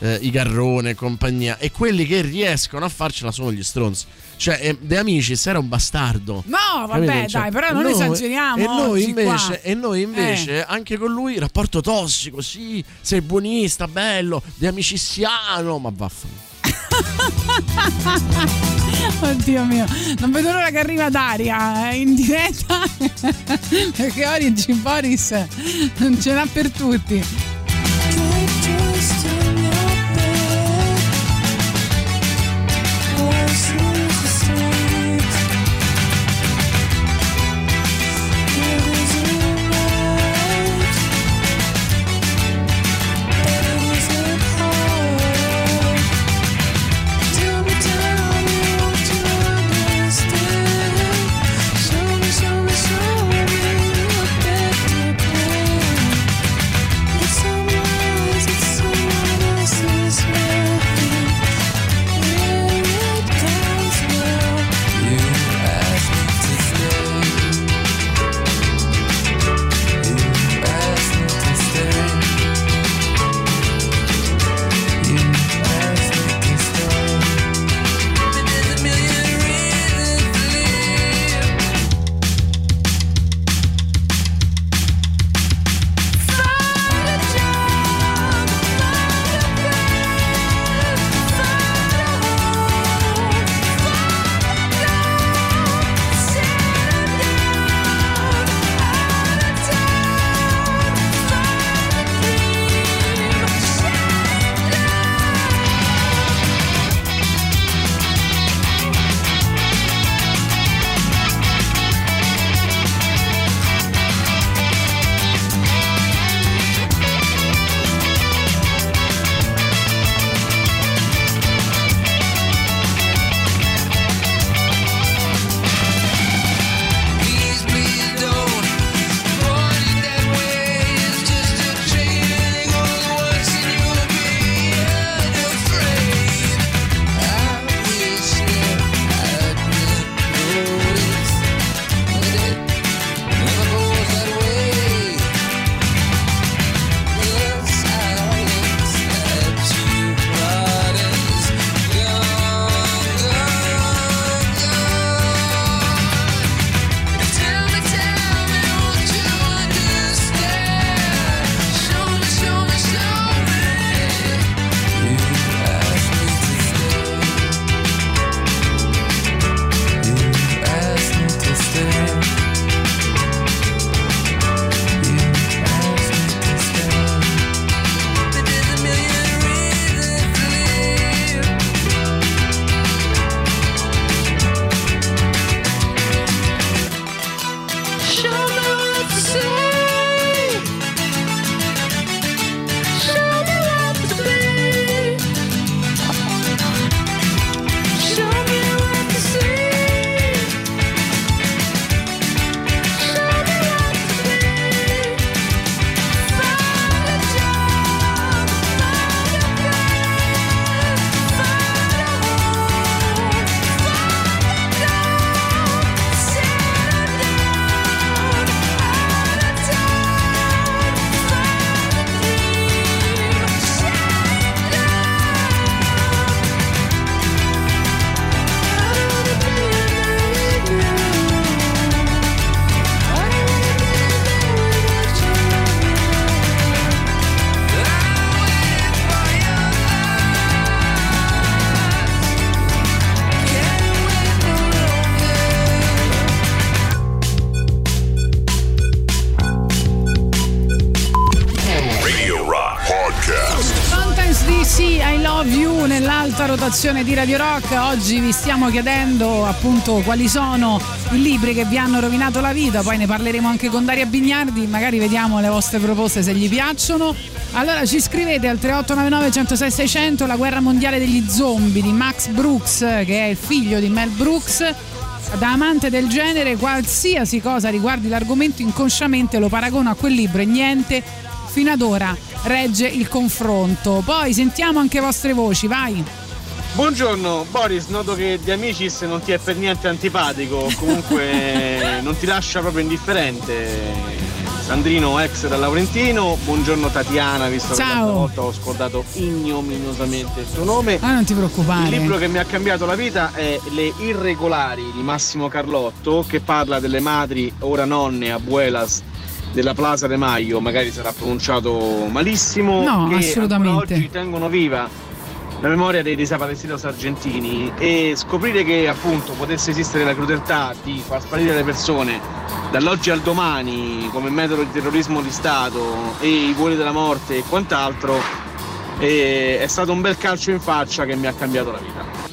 eh, i Garrone e compagnia e quelli che riescono a farcela sono gli stronzi cioè eh, De Amicis era un bastardo No, vabbè? Cioè, dai, però non noi- esageriamo. E noi invece, qua. e noi invece Eh. anche con lui, rapporto tossico, sì, sei buonista, bello, de amiciziano, ma vaffanculo. [laughs] [laughs] Oddio mio, non vedo l'ora che arriva Daria eh, in diretta [laughs] perché Origin Boris non ce l'ha per tutti. Rotazione di Radio Rock. Oggi vi stiamo chiedendo appunto quali sono i libri che vi hanno rovinato la vita, poi ne parleremo anche con Daria Bignardi, magari vediamo le vostre proposte se gli piacciono. Allora ci scrivete al 3899 106 600 La guerra mondiale degli zombie di Max Brooks, che è il figlio di Mel Brooks. Da amante del genere, qualsiasi cosa riguardi l'argomento inconsciamente lo paragono a quel libro e niente fino ad ora regge il confronto. Poi sentiamo anche vostre voci, vai. Buongiorno Boris, noto che di Amicis non ti è per niente antipatico, [laughs] comunque non ti lascia proprio indifferente. Sandrino ex da Laurentino, buongiorno Tatiana, visto che Ciao. l'altra volta ho scordato ignominiosamente il tuo nome. Ah, non ti preoccupare. Il libro che mi ha cambiato la vita è Le Irregolari di Massimo Carlotto, che parla delle madri, ora nonne, abuelas della Plaza de Maio, magari sarà pronunciato malissimo, No, che assolutamente. oggi tengono viva la memoria dei desaparecidos argentini e scoprire che appunto potesse esistere la crudeltà di far sparire le persone dall'oggi al domani come metodo di terrorismo di Stato e i voli della morte e quant'altro eh, è stato un bel calcio in faccia che mi ha cambiato la vita.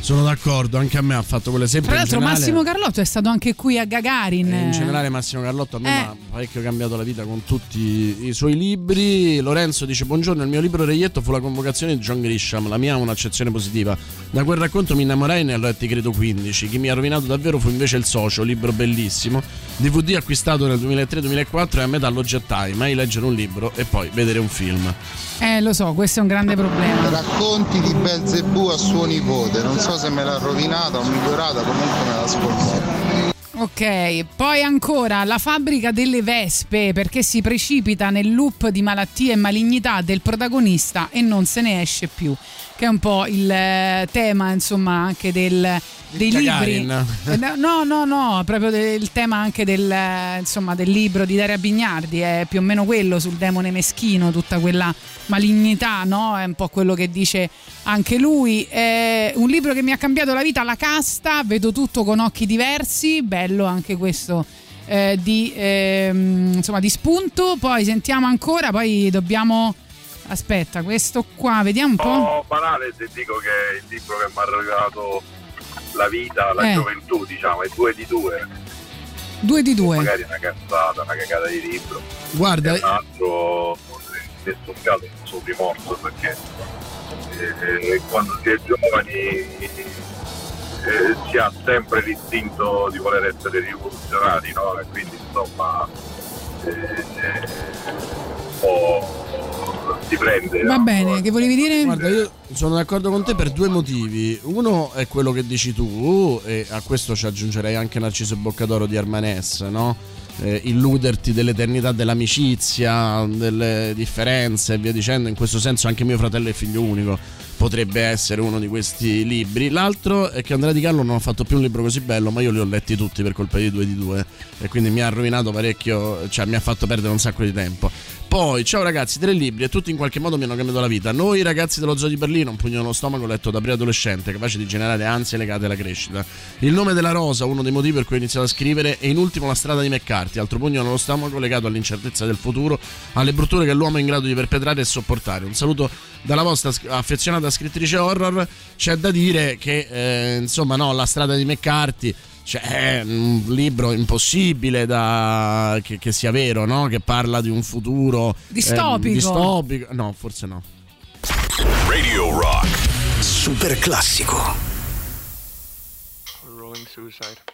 Sono d'accordo, anche a me ha fatto quell'esempio. Tra in l'altro generale- Massimo Carlotto è stato anche qui a Gagarin. In generale Massimo Carlotto a me Eh. mi ha parecchio cambiato la vita con tutti i suoi libri. Lorenzo dice buongiorno, il mio libro Reietto fu la convocazione di John Grisham, la mia ha un'accezione positiva. Da quel racconto mi innamorai e ne ho letti credo 15. Chi mi ha rovinato davvero fu invece Il Socio, libro bellissimo. DVD acquistato nel 2003-2004 e a metà lo gettai, mai leggere un libro e poi vedere un film. Eh, lo so, questo è un grande problema. Racconti di Belzebù a suo nipote, non so se me l'ha rovinata o migliorata, comunque me l'ha scordato. Ok, poi ancora la fabbrica delle vespe perché si precipita nel loop di malattie e malignità del protagonista e non se ne esce più, che è un po' il eh, tema insomma anche del, dei libri. Eh, No, no, no, proprio del- il tema anche del, eh, insomma, del libro di Daria Bignardi, è più o meno quello sul demone meschino, tutta quella malignità, no? È un po' quello che dice anche lui. È un libro che mi ha cambiato la vita, La casta, vedo tutto con occhi diversi, bello anche questo. eh, di, ehm, insomma, di spunto, poi sentiamo ancora, poi dobbiamo. Aspetta, questo qua, vediamo un po'. po' banale se dico che è il libro che mi ha regalato la vita, la Eh. gioventù, diciamo, è due di due. Due di due. Magari una cazzata, una cagata di libro. Guarda, E un altro, in questo caso, un suo rimorso perché eh, quando si è giovani eh, si ha sempre l'istinto di voler essere rivoluzionari, no? E quindi insomma eh, eh, un po' si prende. Va no? bene, che volevi dire? Guarda, io sono d'accordo con te per due motivi. Uno è quello che dici tu, e a questo ci aggiungerei anche Narciso Boccadoro di Armanes, no? Eh, illuderti dell'eternità dell'amicizia, delle differenze e via dicendo. In questo senso, anche mio fratello è figlio unico. Potrebbe essere uno di questi libri. L'altro è che Andrea Di Carlo non ha fatto più un libro così bello, ma io li ho letti tutti per colpa di due di due. E quindi mi ha rovinato parecchio, cioè mi ha fatto perdere un sacco di tempo. Poi, ciao ragazzi, tre libri e tutti in qualche modo mi hanno cambiato la vita. Noi ragazzi dello zoo di Berlino, un pugno nello stomaco letto da preadolescente, capace di generare ansie legate alla crescita. Il nome della rosa, uno dei motivi per cui ho iniziato a scrivere, e in ultimo la strada di McCarthy, altro pugno nello stomaco legato all'incertezza del futuro, alle brutture che l'uomo è in grado di perpetrare e sopportare. Un saluto dalla vostra sc- affezionata scrittrice horror. C'è da dire che, eh, insomma, no, la strada di McCarthy cioè, è un libro impossibile da, che, che sia vero, no? Che parla di un futuro Distopico. eh, distopico. No, forse no. Radio Rock. Super classico. Rolling Suicide.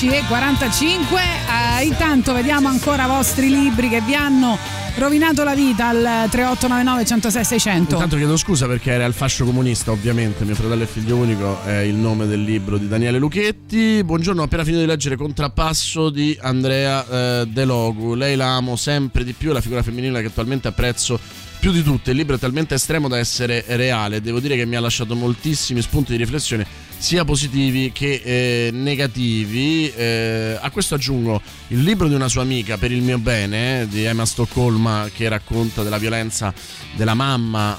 10.45. Eh, intanto vediamo ancora i vostri libri che vi hanno rovinato la vita al 3899 106 600 intanto chiedo scusa perché era il fascio comunista ovviamente. Mio fratello e figlio unico è il nome del libro di Daniele Lucchetti buongiorno ho appena finito di leggere Contrappasso di Andrea eh, De Logu. Lei la amo sempre di più è la figura femminile che attualmente apprezzo più di tutte il libro è talmente estremo da essere reale. Devo dire che mi ha lasciato moltissimi spunti di riflessione sia positivi che eh, negativi. Eh, a questo aggiungo il libro di una sua amica, Per il mio bene, di Emma Stoccolma, che racconta della violenza della mamma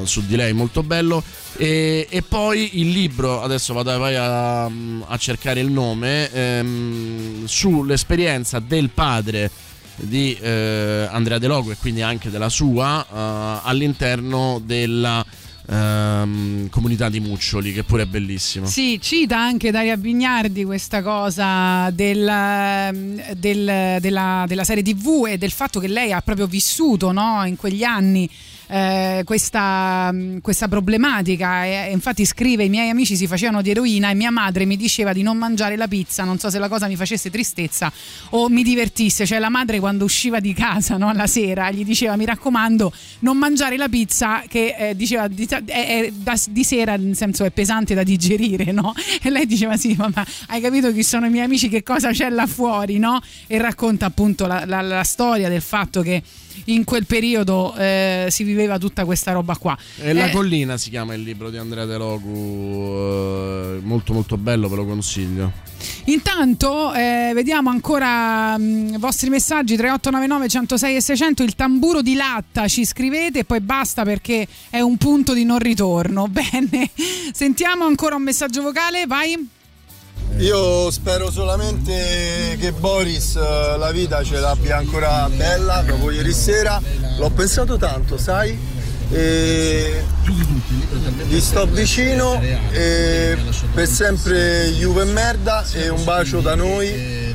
eh, su di lei, molto bello. E, e poi il libro, adesso vado vai a, a cercare il nome, ehm, sull'esperienza del padre di eh, Andrea De Logo e quindi anche della sua eh, all'interno della ehm, comunità di Muccioli che pure è bellissimo. Sì, cita anche Daria Bignardi questa cosa del, del- della, della serie TV e del fatto che lei ha proprio vissuto no, in quegli anni eh, questa, questa problematica e, infatti scrive i miei amici si facevano di eroina e mia madre mi diceva di non mangiare la pizza non so se la cosa mi facesse tristezza o mi divertisse cioè la madre quando usciva di casa no, la sera gli diceva mi raccomando non mangiare la pizza che eh, diceva di, è- è da- di sera nel senso è pesante da digerire no? [laughs] e lei diceva sì ma hai capito chi sono i miei amici che cosa c'è là fuori no? e racconta appunto la, la- la storia del fatto che in quel periodo eh, si viveva tutta questa roba qua E La Eh, collina si chiama il libro di Andrea De Logu, eh, molto molto bello, ve lo consiglio. Intanto eh, vediamo ancora mh, i vostri messaggi 3899 106 e 600 il tamburo di latta ci scrivete e poi basta perché è un punto di non ritorno. [laughs] Bene, sentiamo ancora un messaggio vocale, vai. Io spero solamente che Boris eh, la vita ce l'abbia ancora bella dopo ieri sera. L'ho pensato tanto, sai? E gli sto vicino e per sempre Juve e merda e un bacio da noi.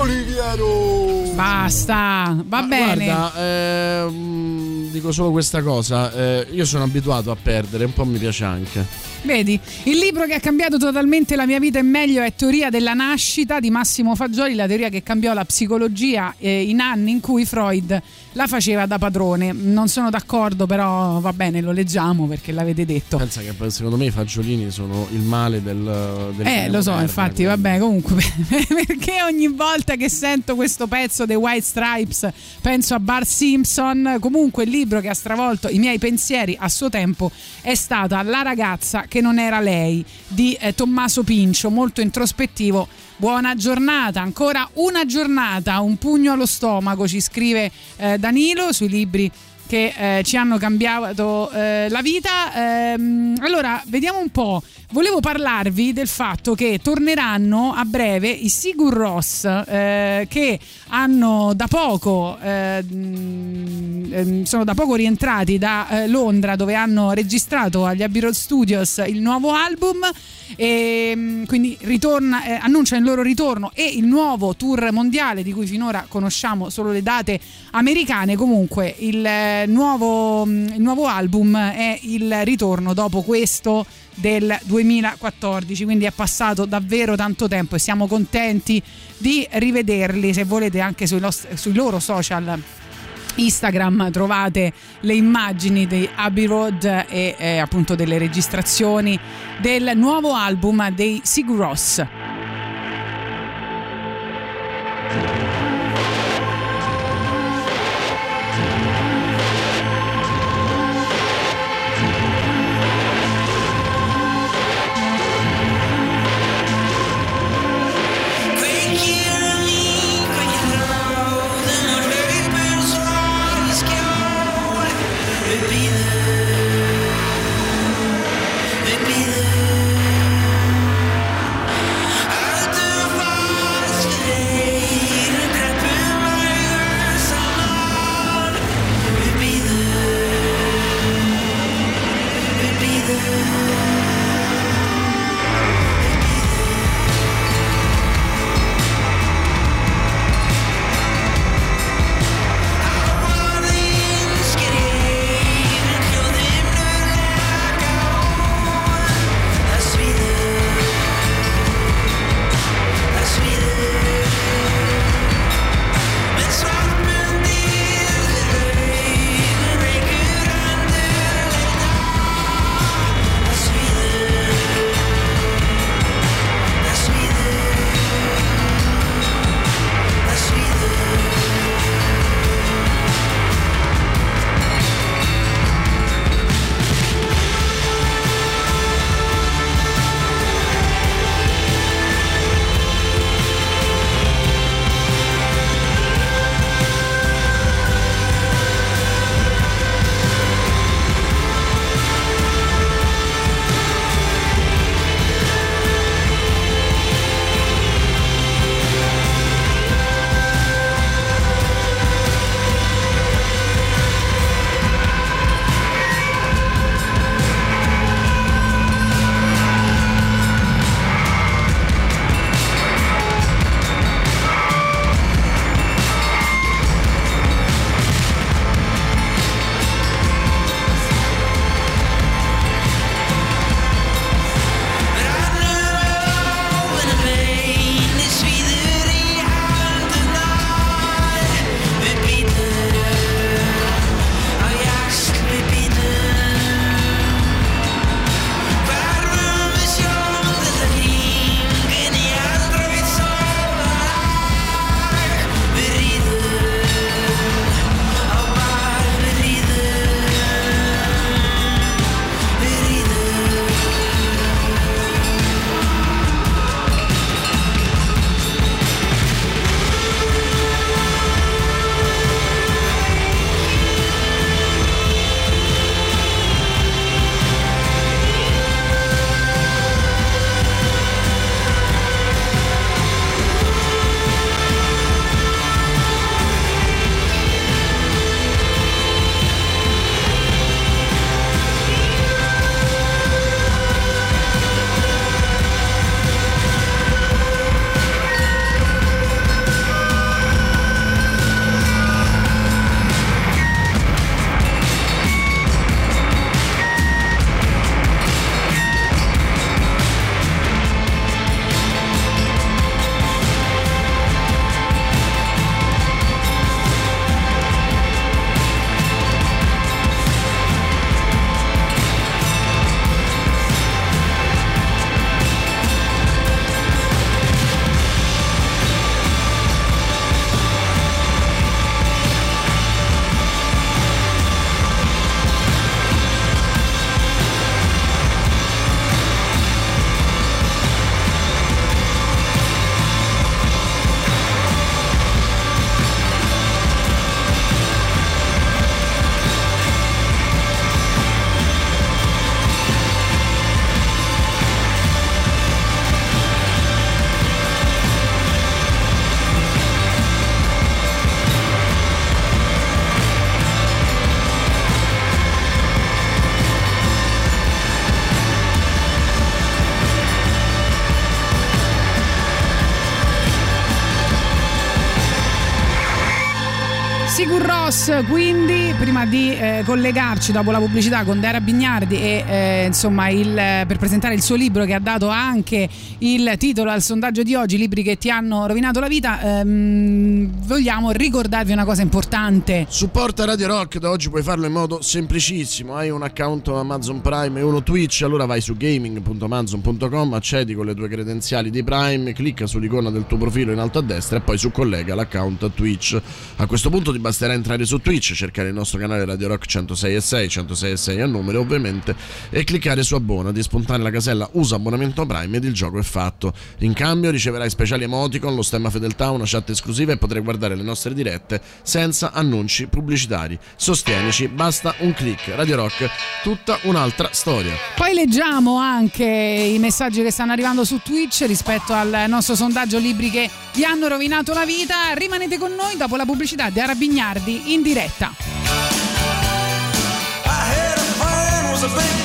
Oliviero! Basta, va bene. Guarda, ehm, dico solo questa cosa, eh, io sono abituato a perdere, un po' mi piace anche. Vedi, il libro che ha cambiato totalmente la mia vita in meglio è Teoria della nascita di Massimo Fagioli, la teoria che cambiò la psicologia eh, in anni in cui Freud la faceva da padrone. Non sono d'accordo, però va bene, lo leggiamo perché l'avete detto. Pensa che secondo me i fagiolini sono il male del, del Eh, lo so, moderno, infatti, quindi- vabbè, comunque, [laughs] perché ogni volta che sento questo pezzo dei White Stripes penso a Bart Simpson. Comunque, il libro che ha stravolto i miei pensieri a suo tempo è stata La ragazza che non era lei di eh, Tommaso Pincio, molto introspettivo. Buona giornata, ancora una giornata, un pugno allo stomaco, ci scrive eh, Danilo sui libri che eh, ci hanno cambiato eh, la vita. Ehm, allora, vediamo un po'. Volevo parlarvi del fatto che torneranno a breve i Sigur Ross eh, che hanno da poco eh, mh, ehm, sono da poco rientrati da eh, Londra dove hanno registrato agli Abbey Road Studios il nuovo album. E mh, quindi ritorna, eh, annunciano il loro ritorno e il nuovo tour mondiale di cui finora conosciamo solo le date americane. Comunque il, eh, nuovo, mh, il nuovo album è il ritorno dopo questo del 2014 quindi è passato davvero tanto tempo e siamo contenti di rivederli se volete anche sui, nost- sui loro social Instagram trovate le immagini di Abbey Road e eh, appunto delle registrazioni del nuovo album dei Sigur Ross. Sigur Ross, collegarci dopo la pubblicità con Dara Bignardi e eh, insomma il, per presentare il suo libro che ha dato anche il titolo al sondaggio di oggi, libri che ti hanno rovinato la vita, ehm, vogliamo ricordarvi una cosa importante. Supporta Radio Rock, da oggi puoi farlo in modo semplicissimo. Hai un account Amazon Prime e uno Twitch, allora vai su gaming.amazon.com, accedi con le tue credenziali di Prime, clicca sull'icona del tuo profilo in alto a destra e poi su collega l'account a Twitch. A questo punto ti basterà entrare su Twitch, cercare il nostro canale Radio Rock 106 e 6, 106 e 6 a numero ovviamente, e cliccare su abbonati, spuntare la casella usa abbonamento Prime ed il gioco è fatto. In cambio riceverai speciali emoticon, lo stemma fedeltà, una chat esclusiva e potrai guardare le nostre dirette senza annunci pubblicitari. Sostienici, basta un click. Radio Rock, tutta un'altra storia. Poi leggiamo anche i messaggi che stanno arrivando su Twitch rispetto al nostro sondaggio libri che vi hanno rovinato la vita. Rimanete con noi dopo la pubblicità di Arabignardi in diretta. I had a plan, was a big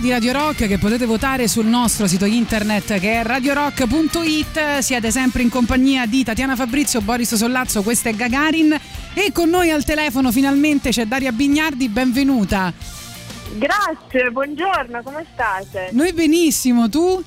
di Radio Rock che potete votare sul nostro sito internet che è radiorock.it. Siete sempre in compagnia di Tatiana Fabrizio, Boris Sollazzo, questo è Gagarin e con noi al telefono finalmente c'è Daria Bignardi, benvenuta. Grazie, buongiorno, come state? Noi benissimo, tu?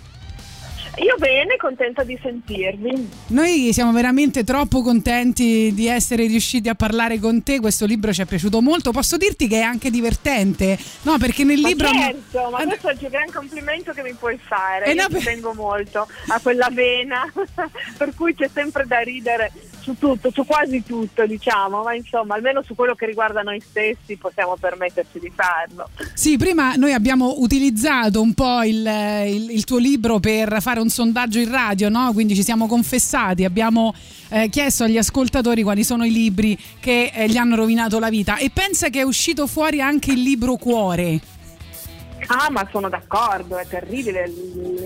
Io bene, contenta di sentirvi. Noi siamo veramente troppo contenti di essere riusciti a parlare con te. Questo libro ci è piaciuto molto. Posso dirti che è anche divertente, no? Perché nel Ma libro. certo, ma questo è il più gran complimento che mi puoi fare. Eh, Io no, per- tengo molto a quella vena, [laughs] per cui c'è sempre da ridere su tutto, su quasi tutto, diciamo, ma insomma, almeno su quello che riguarda noi stessi possiamo permetterci di farlo. Sì, prima noi abbiamo utilizzato un po' il, il- il tuo libro per fare un sondaggio in radio, no? Quindi ci siamo confessati, abbiamo eh, chiesto agli ascoltatori quali sono i libri che eh, gli hanno rovinato la vita e pensa che è uscito fuori anche il libro Cuore. Ah, ma sono d'accordo, è terribile il,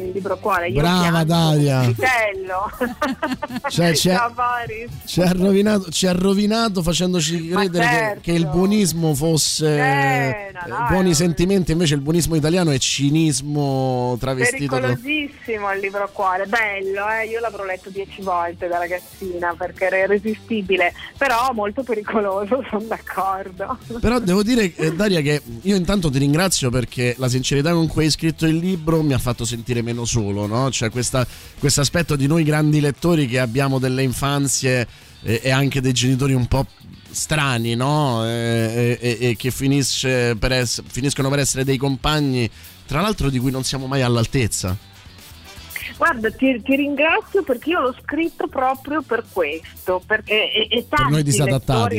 il libro cuore. Io Brava, vitello. [laughs] Cioè. Ci ha rovinato, ci ha rovinato facendoci credere che- certo. che, il buonismo fosse Eh, no, no, eh, buoni sentimenti, invece il buonismo italiano è cinismo travestito da... Pericolosissimo il libro cuore, bello, eh? io l'avrò letto dieci volte da ragazzina perché era irresistibile, però molto pericoloso, [laughs] sono d'accordo. Però devo dire, eh, Daria, che io intanto ti ringrazio perché la sincerità con cui hai scritto il libro mi ha fatto sentire meno solo, no? C'è questo aspetto di noi grandi lettori che abbiamo delle infanzie e, e anche dei genitori un po' strani, no? E, e- e che per ess- finiscono per essere dei compagni, tra l'altro di cui non siamo mai all'altezza. Guarda, ti, ti ringrazio perché io l'ho scritto proprio per questo, perché e, e tanti noi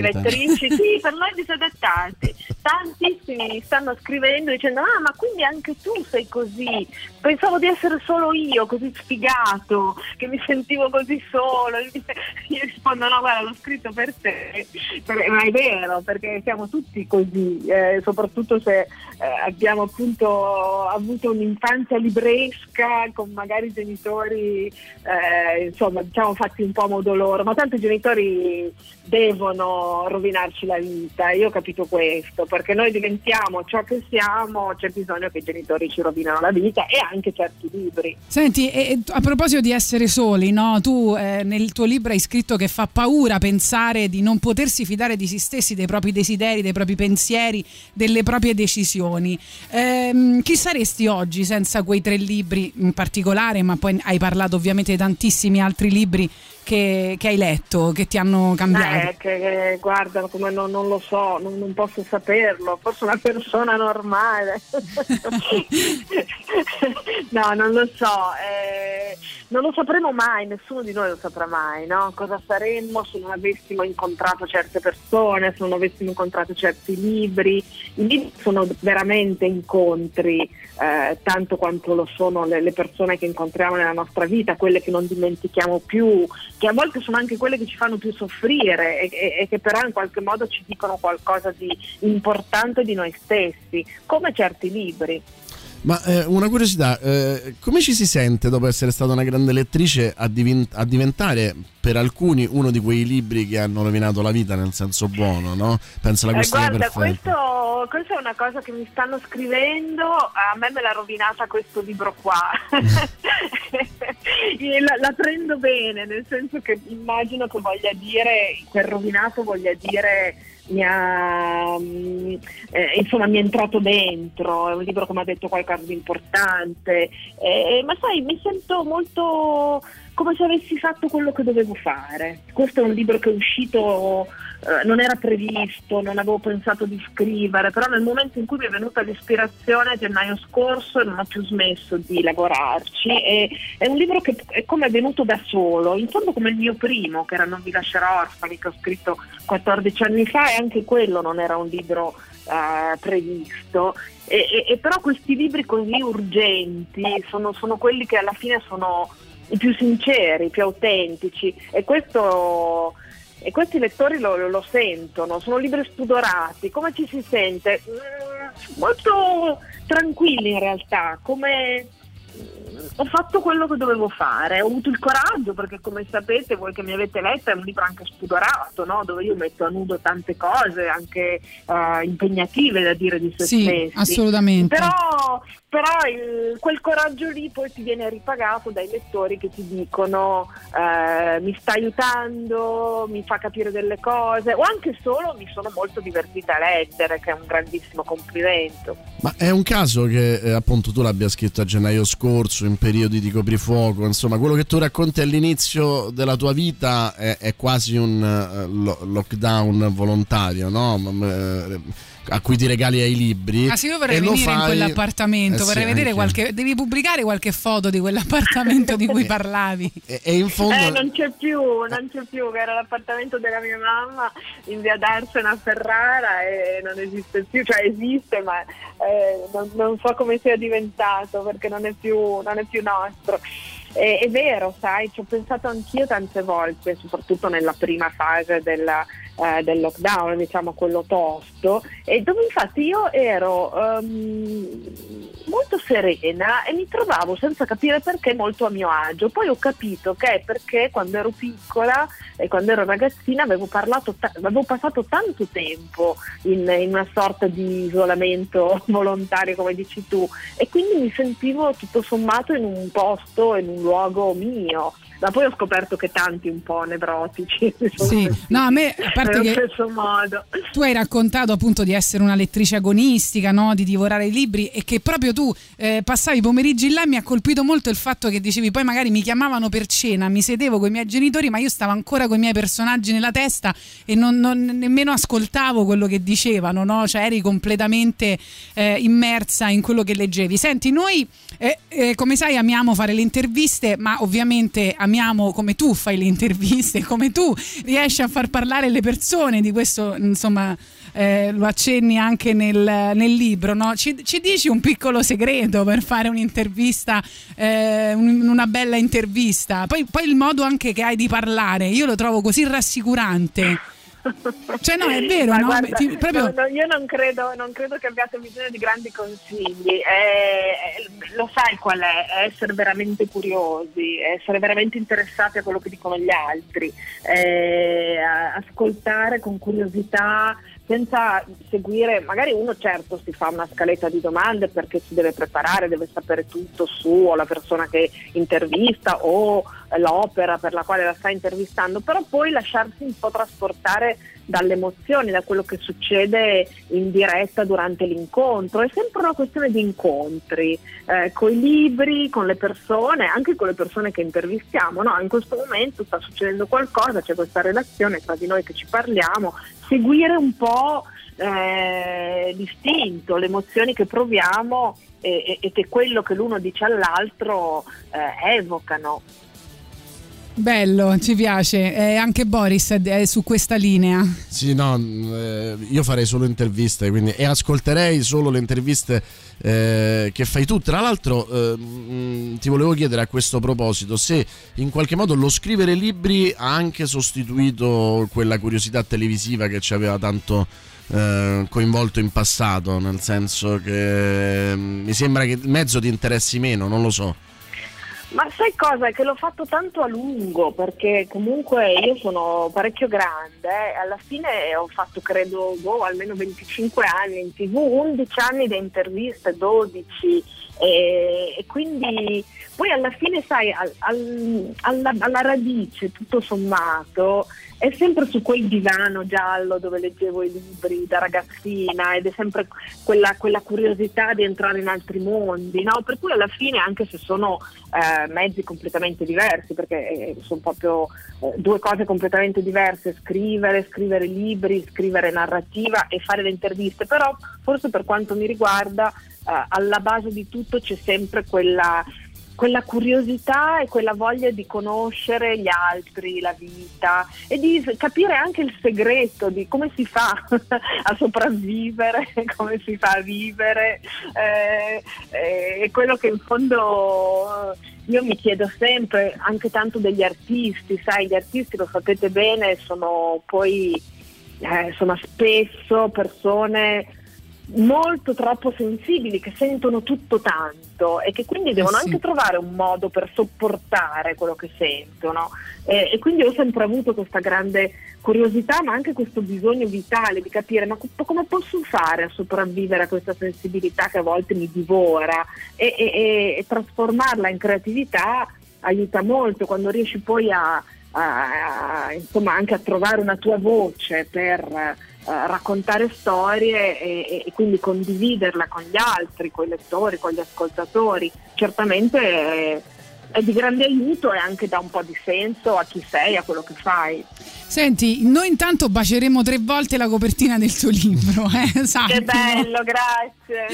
intendi. lettrici, [laughs] sì, per noi disadattati, tantissimi mi stanno scrivendo dicendo ah ma quindi anche tu sei così, pensavo di essere solo io, così sfigato, che mi sentivo così solo, io rispondo no guarda l'ho scritto per te, Per- ma è vero perché siamo tutti così, eh, soprattutto se eh, abbiamo appunto avuto un'infanzia libresca con magari genitori eh, insomma diciamo fatti un po' a modo loro, ma tanto i genitori devono rovinarci la vita, io ho capito questo, perché noi diventiamo ciò che siamo, c'è bisogno che i genitori ci rovinano la vita e anche certi libri. Senti, e- a proposito di essere soli, no? tu eh, nel tuo libro hai scritto che fa paura pensare di non potersi fidare di se stessi, dei propri desideri, dei propri pensieri, delle proprie decisioni. Ehm, chi saresti oggi senza quei tre libri in particolare, ma poi hai parlato ovviamente di tantissimi altri libri che, che hai letto, che ti hanno cambiato? Eh, che, che, guarda, come non, non lo so, non, non posso saperlo, forse una persona normale. [laughs] no, non lo so, eh, non lo sapremo mai, nessuno di noi lo saprà mai, no? Cosa saremmo se non avessimo incontrato certe persone, se non avessimo incontrato certi libri. I libri sono veramente incontri, eh, tanto quanto lo sono le, le persone che incontriamo nella nostra vita, quelle che non dimentichiamo più, che a volte sono anche quelle che ci fanno più soffrire e, e- e che però in qualche modo ci dicono qualcosa di importante di noi stessi, come certi libri. Ma eh, una curiosità, eh, come ci si sente dopo essere stata una grande lettrice a, divin- a diventare per alcuni uno di quei libri che hanno rovinato la vita nel senso buono, no? Penso alla Eh, questione guarda, perfetta. questo, questa è una cosa che mi stanno scrivendo, a me me l'ha rovinata questo libro qua. [laughs] La, la prendo bene, nel senso che immagino che voglia dire, quel rovinato voglia dire mi ha, mm, eh, insomma, mi è entrato dentro, è un libro che mi ha detto qualcosa di importante, eh, ma sai, mi sento molto come se avessi fatto quello che dovevo fare. Questo è un libro che è uscito, eh, non era previsto, non avevo pensato di scrivere, però nel momento in cui mi è venuta l'ispirazione gennaio scorso non ho più smesso di lavorarci. E, è un libro che è come è venuto da solo, in fondo come il mio primo, che era Non vi lascerò orfani, che ho scritto 14 anni fa, e anche quello non era un libro eh, previsto. E, e- e però questi libri così urgenti sono, sono quelli che alla fine sono i più sinceri, i più autentici e questo e questi lettori lo, lo- sentono, sono libri spudorati, come ci si sente? Mm, molto tranquilli in realtà, come ho fatto quello che dovevo fare, ho avuto il coraggio perché come sapete voi che mi avete letto è un libro anche spudorato, no? dove io metto a nudo tante cose anche eh, impegnative da dire di se Sì, stessi. assolutamente. Però, però il- quel coraggio lì poi ti viene ripagato dai lettori che ti dicono eh, mi sta aiutando, mi fa capire delle cose o anche solo mi sono molto divertita a leggere, che è un grandissimo complimento. Ma è un caso che eh, appunto tu l'abbia scritto a gennaio scorso, in periodi di coprifuoco, insomma, quello che tu racconti all'inizio della tua vita è, è quasi un eh, lo- lockdown volontario, no? Eh, a cui ti regali ai libri. Ah sì, io vorrei venire in fai- quell'appartamento, Eh sì, vorrei vedere anche. qualche. Devi pubblicare qualche foto di quell'appartamento di cui [laughs] parlavi. E, e in fondo. Eh, non c'è più, non c'è più, che era l'appartamento della mia mamma in via Darsena a Ferrara e non esiste più, cioè esiste ma eh, non, non so come sia diventato perché non è più, non è più nostro. E- è vero, sai, ci ho pensato anch'io tante volte, soprattutto nella prima fase della- eh, del lockdown, diciamo quello tosto, e dove infatti io ero ehm, molto serena e mi trovavo senza capire perché molto a mio agio. Poi ho capito che è perché quando ero piccola e quando ero ragazzina avevo, parlato ta- avevo passato tanto tempo in, in una sorta di isolamento [laughs] volontario, come dici tu, e quindi mi sentivo tutto sommato in un posto, in un luogo mio. Ma poi ho scoperto che tanti un po' nevrotici [laughs] Sì, no, a me, a parte che- stesso modo. Tu hai raccontato appunto di essere una lettrice agonistica, no? di divorare i libri e che proprio tu eh, passavi i pomeriggi là mi ha colpito molto il fatto che dicevi poi magari mi chiamavano per cena, mi sedevo con i miei genitori ma io stavo ancora con i miei personaggi nella testa e non, non- nemmeno ascoltavo quello che dicevano, no? cioè eri completamente eh, immersa in quello che leggevi. Senti, noi eh, eh, come sai amiamo fare le interviste ma ovviamente amiamo come tu fai le interviste, [laughs] come tu riesci a far parlare le persone di questo insomma eh, lo accenni anche nel, nel libro no? ci, ci dici un piccolo segreto per fare un'intervista eh, un- una bella intervista poi, poi il modo anche che hai di parlare io lo trovo così rassicurante cioè no è vero no? guarda, Ti- proprio- no, io non credo, non credo che abbiate bisogno di grandi consigli. Eh, eh, lo sai qual è? È essere veramente curiosi, essere veramente interessati a quello che dicono gli altri, eh, ascoltare con curiosità senza seguire, magari uno certo si fa una scaletta di domande perché si deve preparare, deve sapere tutto su o la persona che intervista o l'opera per la quale la sta intervistando, però poi lasciarsi un po' trasportare dalle emozioni, da quello che succede in diretta durante l'incontro. È sempre una questione di incontri, eh, con i libri, con le persone, anche con le persone che intervistiamo. No? In questo momento sta succedendo qualcosa, c'è questa relazione tra di noi che ci parliamo, seguire un po' eh, distinto le emozioni che proviamo e, e- e che quello che l'uno dice all'altro eh, evocano. Bello ci piace Eh, anche Boris è, su questa linea Sì, no, eh, io farei solo interviste quindi, e ascolterei solo le interviste eh, che fai tu. Tra l'altro, eh, mh, ti volevo chiedere a questo proposito se in qualche modo lo scrivere libri ha anche sostituito quella curiosità televisiva che ci aveva tanto eh, coinvolto in passato, nel senso che mm, mi sembra che il mezzo ti interessi meno, non lo so. Ma sai cosa? Che l'ho fatto tanto a lungo perché comunque io sono parecchio grande, eh. alla fine ho fatto credo boh, almeno 25 anni in tv, 11 anni di interviste, 12 e, e quindi poi alla fine sai al- al- alla, alla radice tutto sommato è sempre su quel divano giallo dove leggevo i libri da ragazzina ed è sempre quella, quella curiosità di entrare in altri mondi, no? per cui alla fine anche se sono eh, mezzi completamente diversi, perché eh, sono proprio eh, due cose completamente diverse, scrivere, scrivere libri, scrivere narrativa e fare le interviste, però forse per quanto mi riguarda eh, alla base di tutto c'è sempre quella quella curiosità e quella voglia di conoscere gli altri, la vita e di capire anche il segreto di come si fa [laughs] a sopravvivere, [laughs] come si fa a vivere. Eh, eh, è quello che in fondo eh, io mi chiedo sempre, anche tanto degli artisti, sai, gli artisti lo sapete bene, sono poi eh, sono spesso persone molto troppo sensibili che sentono tutto tanto e che quindi devono sì. anche trovare un modo per sopportare quello che sentono Eh, e quindi ho sempre avuto questa grande curiosità ma anche questo bisogno vitale di capire ma co- come posso fare a sopravvivere a questa sensibilità che a volte mi divora e, e- e- e trasformarla in creatività aiuta molto quando riesci poi a, a- a- insomma anche a trovare una tua voce per eh, raccontare storie e, e quindi condividerla con gli altri, con i lettori, con gli ascoltatori, certamente è, è di grande aiuto e anche dà un po' di senso a chi sei, a quello che fai. Senti, noi intanto baceremo tre volte la copertina del tuo libro, [laughs] eh? Sappilo. Che bello, grazie.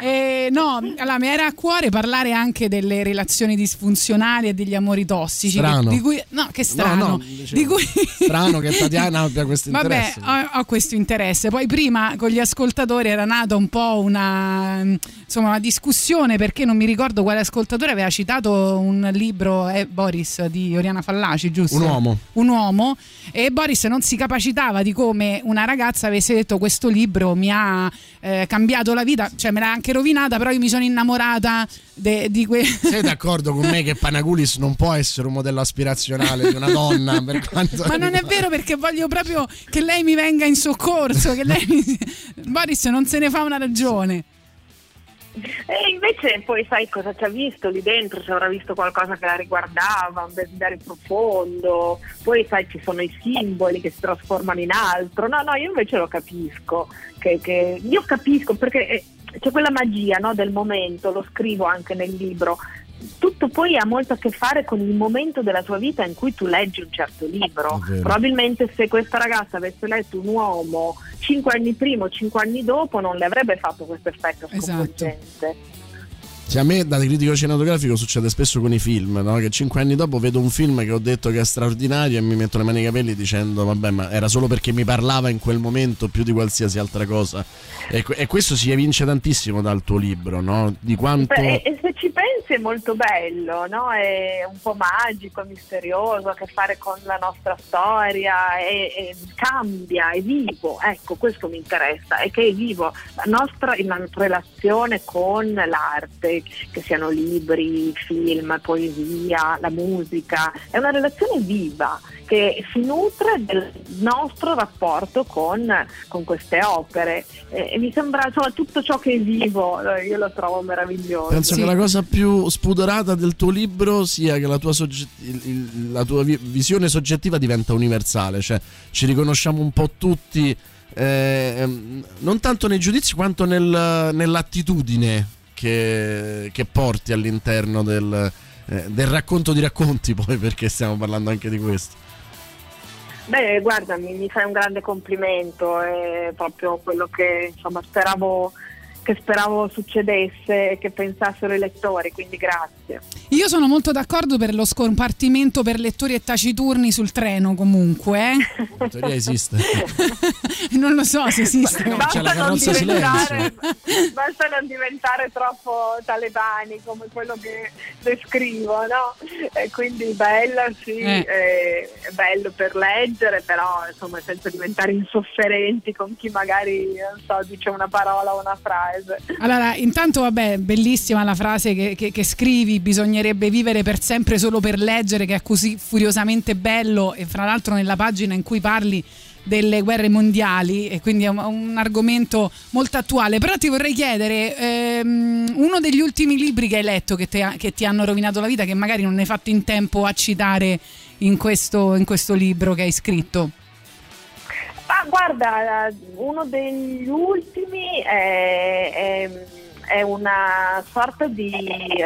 Eh, no, allora mi era a cuore parlare anche delle relazioni disfunzionali e degli amori tossici. Strano. Di cui, no, che strano. no, di dicevo, cui, Strano che Tatiana abbia questo [laughs] Vabbè, interesse. ho, ho questo interesse. Poi prima con gli ascoltatori era nata un po' una, insomma, una discussione perché non mi ricordo quale ascoltatore aveva citato un libro, eh, Boris, di Oriana Fallaci, giusto? Un uomo. Un uomo. E Boris non si capacitava di come una ragazza avesse detto questo libro mi ha eh, cambiato la vita, cioè me l'ha anche rovinata, però io mi sono innamorata de- di que- Sei [laughs] d'accordo con me che Panagulis non può essere un modello aspirazionale di una donna [laughs] per quanto Ma non è vero perché voglio proprio che lei mi venga in soccorso, che lei mi... [laughs] Boris non se ne fa una ragione. [laughs] E invece poi sai cosa ci ha visto lì dentro, ci avrà visto qualcosa che la riguardava, un desiderio profondo, poi sai ci sono i simboli che si trasformano in altro, no no io invece lo capisco, che, che- io capisco perché eh, c'è quella magia no, del momento, lo scrivo anche nel libro, tutto poi ha molto a che fare con il momento della tua vita in cui tu leggi un certo libro. Probabilmente se questa ragazza avesse letto un uomo cinque anni prima o cinque anni dopo non le avrebbe fatto questo effetto sconvolgente. Cioè, a me da critico cinematografico succede spesso con i film, no? che cinque anni dopo vedo un film che ho detto che è straordinario e mi metto le mani nei capelli dicendo vabbè ma era solo perché mi parlava in quel momento più di qualsiasi altra cosa. E, e questo si evince tantissimo dal tuo libro, no? di quanto... Beh, e, se ci pensi è molto bello, no? è un po' magico, misterioso, ha a che fare con la nostra storia, e, e cambia, è vivo, ecco questo mi interessa, è che è vivo, la nostra, la nostra relazione con l'arte, che siano libri, film, poesia, la musica, è una relazione viva che si nutre del nostro rapporto con, con queste opere. E, e mi sembra insomma tutto ciò che è vivo eh, io lo trovo meraviglioso. Penso che la cosa più spudorata del tuo libro sia che la tua, sogge- il- il- la tua vi- visione soggettiva diventa universale, cioè ci riconosciamo un po' tutti, eh, ehm, non tanto nei giudizi quanto nel- nell'attitudine che, che porti all'interno del, eh, del racconto di racconti, [laughs] poi perché stiamo parlando anche di questo. Beh, guarda, mi, fai un grande complimento, è proprio quello che insomma, speravo, che speravo succedesse e che pensassero i lettori, quindi grazie. Io sono molto d'accordo per lo scompartimento per lettori e taciturni sul treno comunque. eh. [laughs] In teoria esiste. [laughs] non lo so se esiste. basta, la non basta non diventare troppo talebani come quello che descrivo, no? E quindi bella, sì, Eh. eh, è bello per leggere, però insomma senza diventare insofferenti con chi magari, non so, dice una parola o una frase. Allora, intanto, vabbè, bellissima la frase che, che- che scrivi: bisognerebbe vivere per sempre solo per leggere, che è così furiosamente bello. E fra l'altro, nella pagina in cui parli delle guerre mondiali, e quindi è un, un argomento molto attuale. Però ti vorrei chiedere: ehm, uno degli ultimi libri che hai letto che, te- che ti hanno rovinato la vita, che magari non hai fatto in tempo a citare in questo, in questo libro che hai scritto? Ma guarda, uno degli ultimi è, è- è una sorta di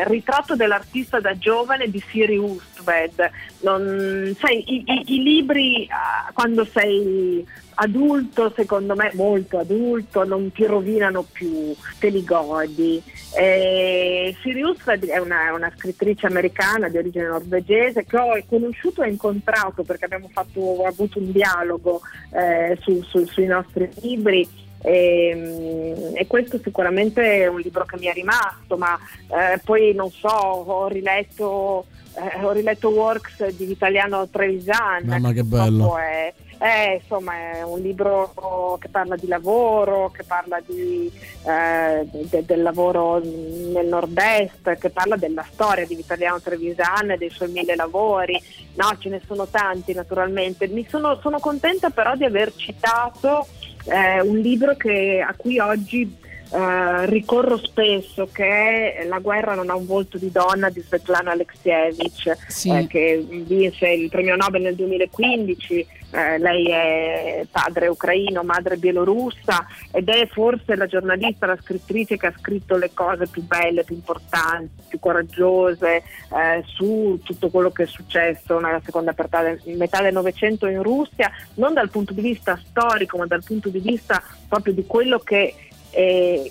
ritratto dell'artista da giovane di Siri Ustved. Non- sai, i, i- i libri ah, quando sei adulto, secondo me molto adulto, non ti rovinano più, te li godi. Eh, Siri Ustved è una, una scrittrice americana di origine norvegese che ho conosciuto e incontrato perché abbiamo fatto, avuto un dialogo eh, su- su- sui nostri libri e, e questo sicuramente è un libro che mi è rimasto, ma eh, poi non so, ho riletto, eh, ho riletto Works di Vitaliano Trevisan. Mamma che bello. È, è, insomma, è un libro che parla di lavoro, che parla di, eh, de- del lavoro nel nord-est, che parla della storia di Vitaliano Trevisan e dei suoi mille lavori. No, ce ne sono tanti naturalmente. Mi sono, sono contenta però di aver citato eh, un libro che- a cui oggi eh, ricorro spesso che La guerra non ha un volto di donna di Svetlana Alexievich, Sì. eh, che vinse il premio Nobel nel 2015. Eh, lei è padre ucraino, madre bielorussa ed è forse la giornalista, la scrittrice che ha scritto le cose più belle, più importanti, più coraggiose eh, su tutto quello che è successo nella seconda metà del, metà del Novecento in Russia, non dal punto di vista storico, ma dal punto di vista proprio di quello che eh,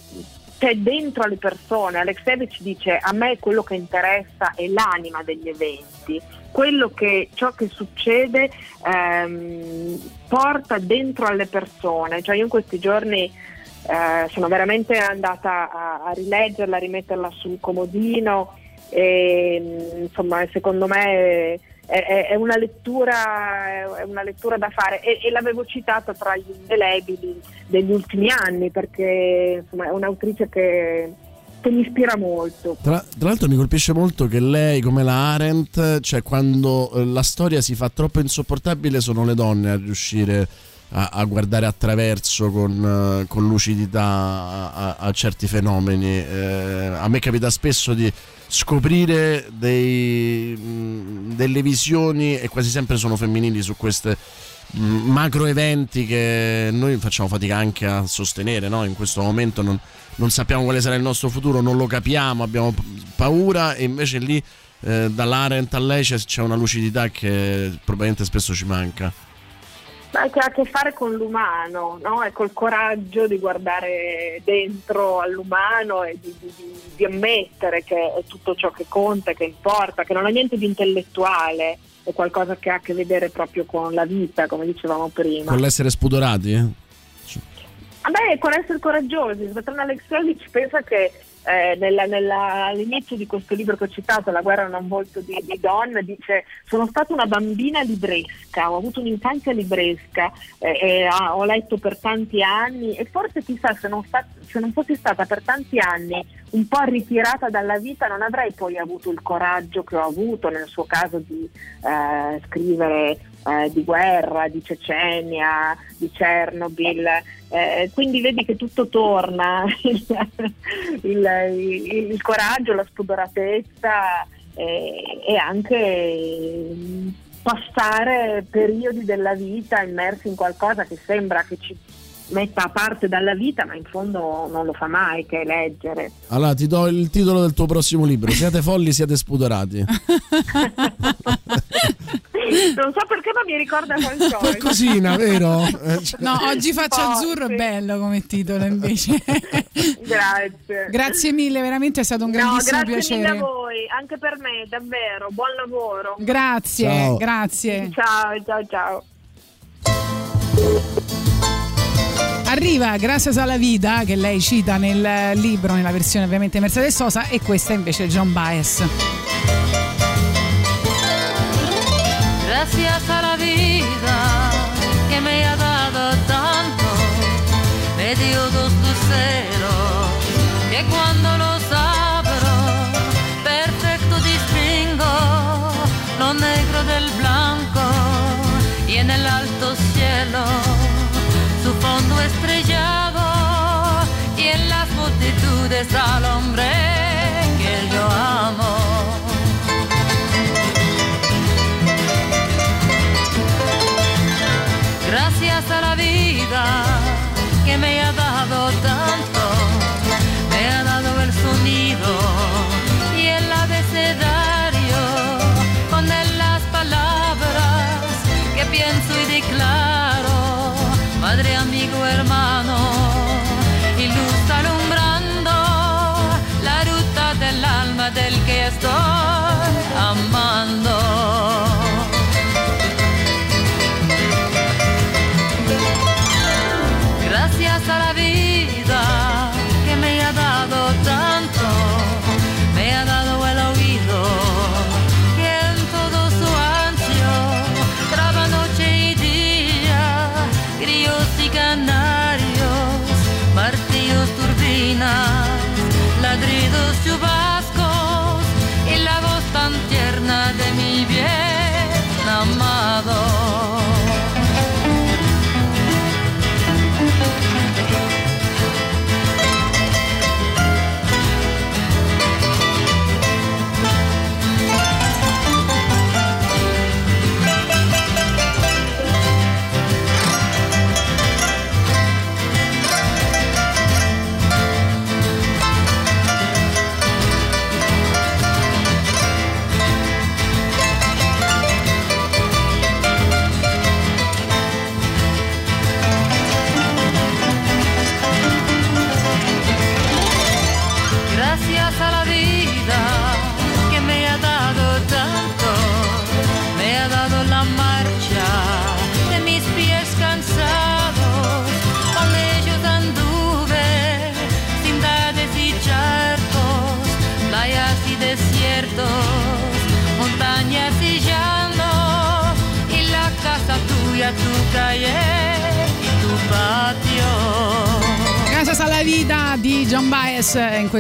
c'è dentro alle persone. Alexevich dice a me quello che interessa è l'anima degli eventi, quello che ciò che succede ehm, porta dentro alle persone. Cioè io in questi giorni eh, sono veramente andata a, a rileggerla, a rimetterla sul comodino e insomma secondo me è, è- una lettura, è una lettura da fare e, e l'avevo citata tra gli indelebili degli ultimi anni perché insomma, è un'autrice che, che mi ispira molto. Tra, tra l'altro mi colpisce molto che lei, come la Arendt, cioè quando eh, la storia si fa troppo insopportabile sono le donne a riuscire a, a guardare attraverso con, eh, con lucidità a, a- a certi fenomeni. Eh, a me capita spesso di scoprire dei, mh, delle visioni e quasi sempre sono femminili su queste mh, macro eventi che noi facciamo fatica anche a sostenere no? in questo momento non, non sappiamo quale sarà il nostro futuro non lo capiamo abbiamo paura e invece lì eh, dall'Arendt a lei c'è, c'è una lucidità che probabilmente spesso ci manca Ma che ha a che fare con l'umano, no? E col coraggio di guardare dentro all'umano e di, di- di- ammettere che è tutto ciò che conta, che importa, che non ha niente di intellettuale, è qualcosa che ha a che vedere proprio con la vita, come dicevamo prima. con l'essere spudorati eh? Vabbè, con essere coraggiosi, Svetlana Alexievich pensa che eh, nella- nella- all'inizio di questo libro che ho citato, La guerra non volto di, di donna, dice sono stata una bambina libresca, ho avuto un'infanzia libresca, eh, ah, ho letto per tanti anni e forse chissà se non, sta- se non fossi stata per tanti anni un po' ritirata dalla vita non avrei poi avuto il coraggio che ho avuto nel suo caso di eh, scrivere eh, di guerra, di Cecenia, di Chernobyl. Eh, quindi vedi che tutto torna, [laughs] il, il- il- coraggio, la spudoratezza eh, e anche mm, passare periodi della vita immersi in qualcosa che sembra che ci metta a parte dalla vita, ma in fondo non lo fa mai, che leggere. allora ti do il titolo del tuo prossimo libro siate folli siate spudorati [laughs] Non so perché, ma mi ricorda qualcosa. [laughs] qualcosina vero? Eh, cioè- No, oggi faccio Forse. azzurro è bello come titolo invece. [laughs] Grazie. Grazie mille, veramente è stato un No, grandissimo grazie mille a piacere. voi, anche per me, davvero. Buon lavoro. Grazie, Ciao. grazie. Ciao, ciao, ciao. Arriva Gracias a la Vida che lei cita nel libro, nella versione ovviamente Mercedes Sosa e questa invece è John Baez. Gracias a la vida que me ha dado tanto, me dio dos luceros estrellado y en las multitudes al hombre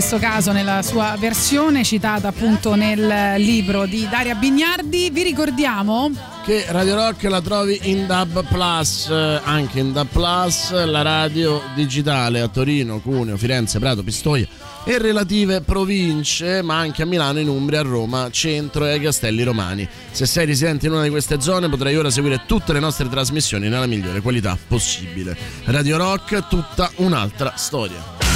questo caso nella sua versione citata appunto nel libro di Daria Bignardi. Vi ricordiamo che Radio Rock la trovi in Dub Plus, eh, anche in Dub Plus, la radio digitale a Torino, Cuneo, Firenze, Prato, Pistoia e relative province, ma anche a Milano, in Umbria, a Roma, Centro e ai Castelli Romani. Se sei residente in una di queste zone potrai ora seguire tutte le nostre trasmissioni nella migliore qualità possibile. Radio Rock, tutta un'altra storia.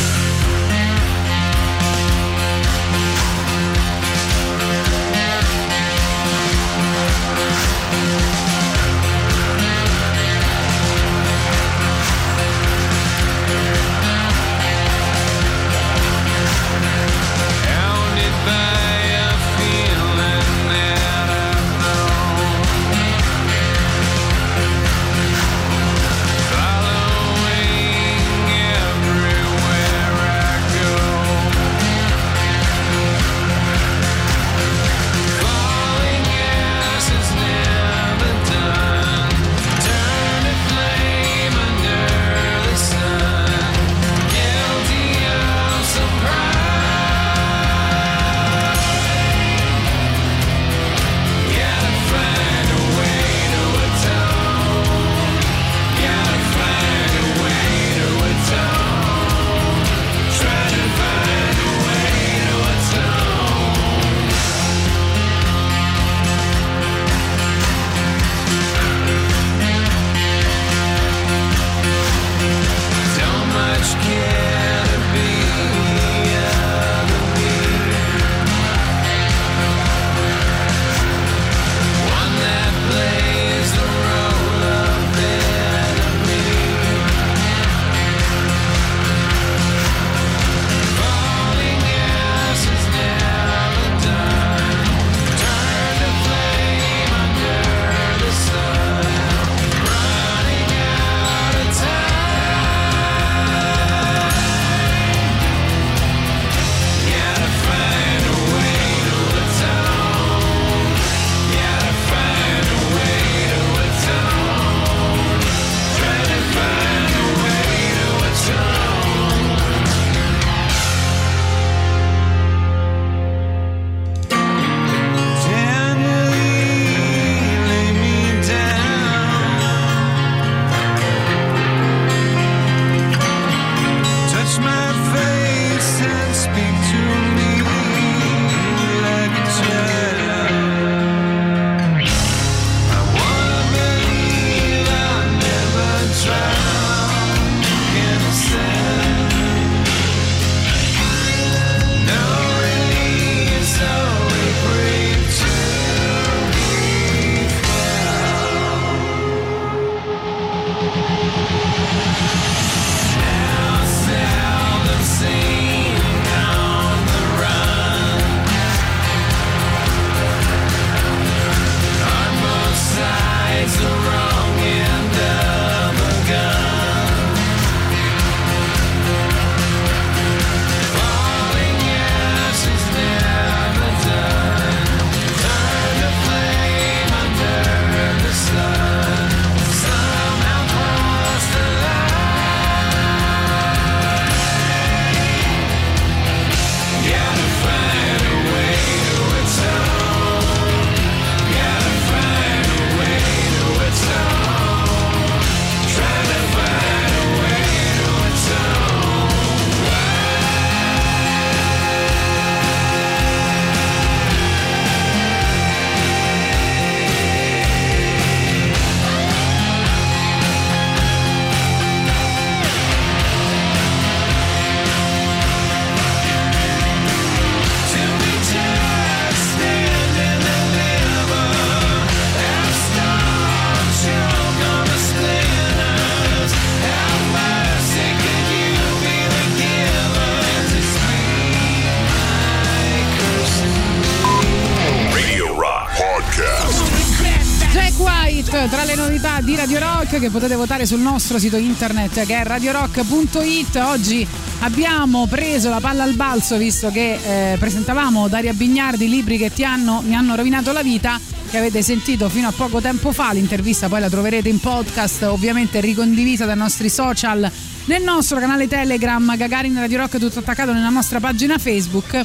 Che potete votare sul nostro sito internet che è radiorock.it. Oggi abbiamo preso la palla al balzo visto che eh, presentavamo Daria Bignardi, libri che ti hanno, mi hanno rovinato la vita che avete sentito fino a poco tempo fa. L'intervista poi la troverete in podcast, ovviamente ricondivisa dai nostri social, nel nostro canale Telegram, Gagarin Radio Rock, tutto attaccato nella nostra pagina Facebook.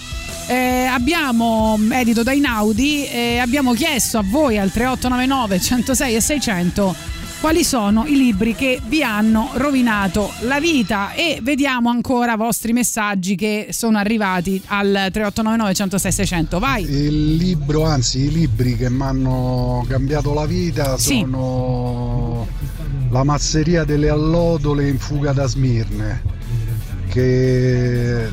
Eh, abbiamo mm, edito da Inaudi e eh, abbiamo chiesto a voi al 3899 106 e 600 quali sono i libri che vi hanno rovinato la vita e vediamo ancora i vostri messaggi che sono arrivati al 3899 106 600 vai Il libro, anzi i libri che mi hanno cambiato la vita Sì. sono La masseria delle allodole in fuga da Smirne, che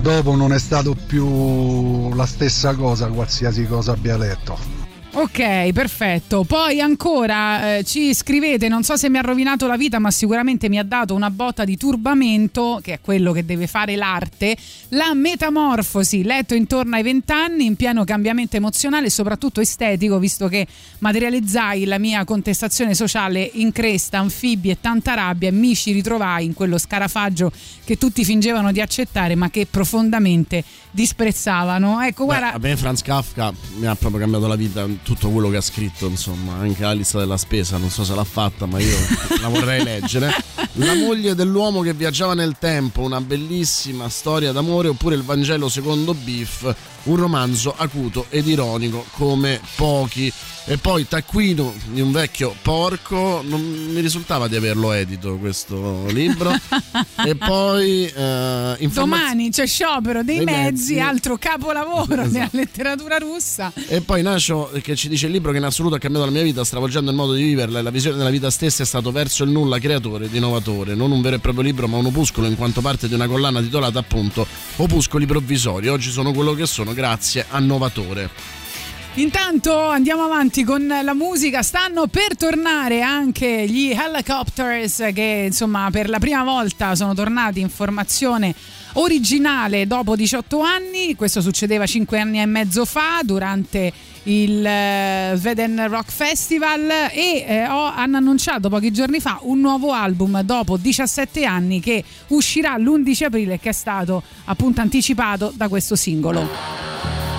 dopo non è stato più la stessa cosa qualsiasi cosa abbia letto. Ok, perfetto. Poi ancora eh, ci scrivete, non so se mi ha rovinato la vita, ma sicuramente mi ha dato una botta di turbamento, che è quello che deve fare l'arte, la metamorfosi, letto intorno ai vent'anni, in pieno cambiamento emozionale e soprattutto estetico, visto che materializzai la mia contestazione sociale in cresta, anfibi e tanta rabbia e mi ci ritrovai in quello scarafaggio che tutti fingevano di accettare, ma che profondamente disprezzavano. Ecco, Beh, guarda, a me Franz Kafka mi ha proprio cambiato la vita, tutto quello che ha scritto, insomma, anche la lista della spesa, non so se l'ha fatta, ma io [laughs] la vorrei leggere. La moglie dell'uomo che viaggiava nel tempo, una bellissima storia d'amore, oppure il Vangelo secondo Biff, un romanzo acuto ed ironico come pochi. E poi Taccuino di un vecchio porco, non mi risultava di averlo edito questo libro. [laughs] e poi eh, informaz- Domani c'è sciopero dei, dei mezzi, mezzi. altro capolavoro [laughs] Esatto. della letteratura russa. E poi Nacio che ci dice il libro che in assoluto ha cambiato la mia vita, stravolgendo il modo di viverla e la visione della vita stessa è stato verso il nulla creatore ed innovatore, non un vero e proprio libro ma un opuscolo in quanto parte di una collana titolata appunto Opuscoli provvisori. Oggi sono quello che sono grazie a Novatore. Intanto andiamo avanti con la musica, stanno per tornare anche gli Helicopters che insomma per la prima volta sono tornati in formazione originale dopo 18 anni, questo succedeva 5 anni e mezzo fa durante il eh, Sveden Rock Festival e eh, ho- hanno annunciato pochi giorni fa un nuovo album dopo 17 anni che uscirà l'11 aprile che è stato appunto anticipato da questo singolo.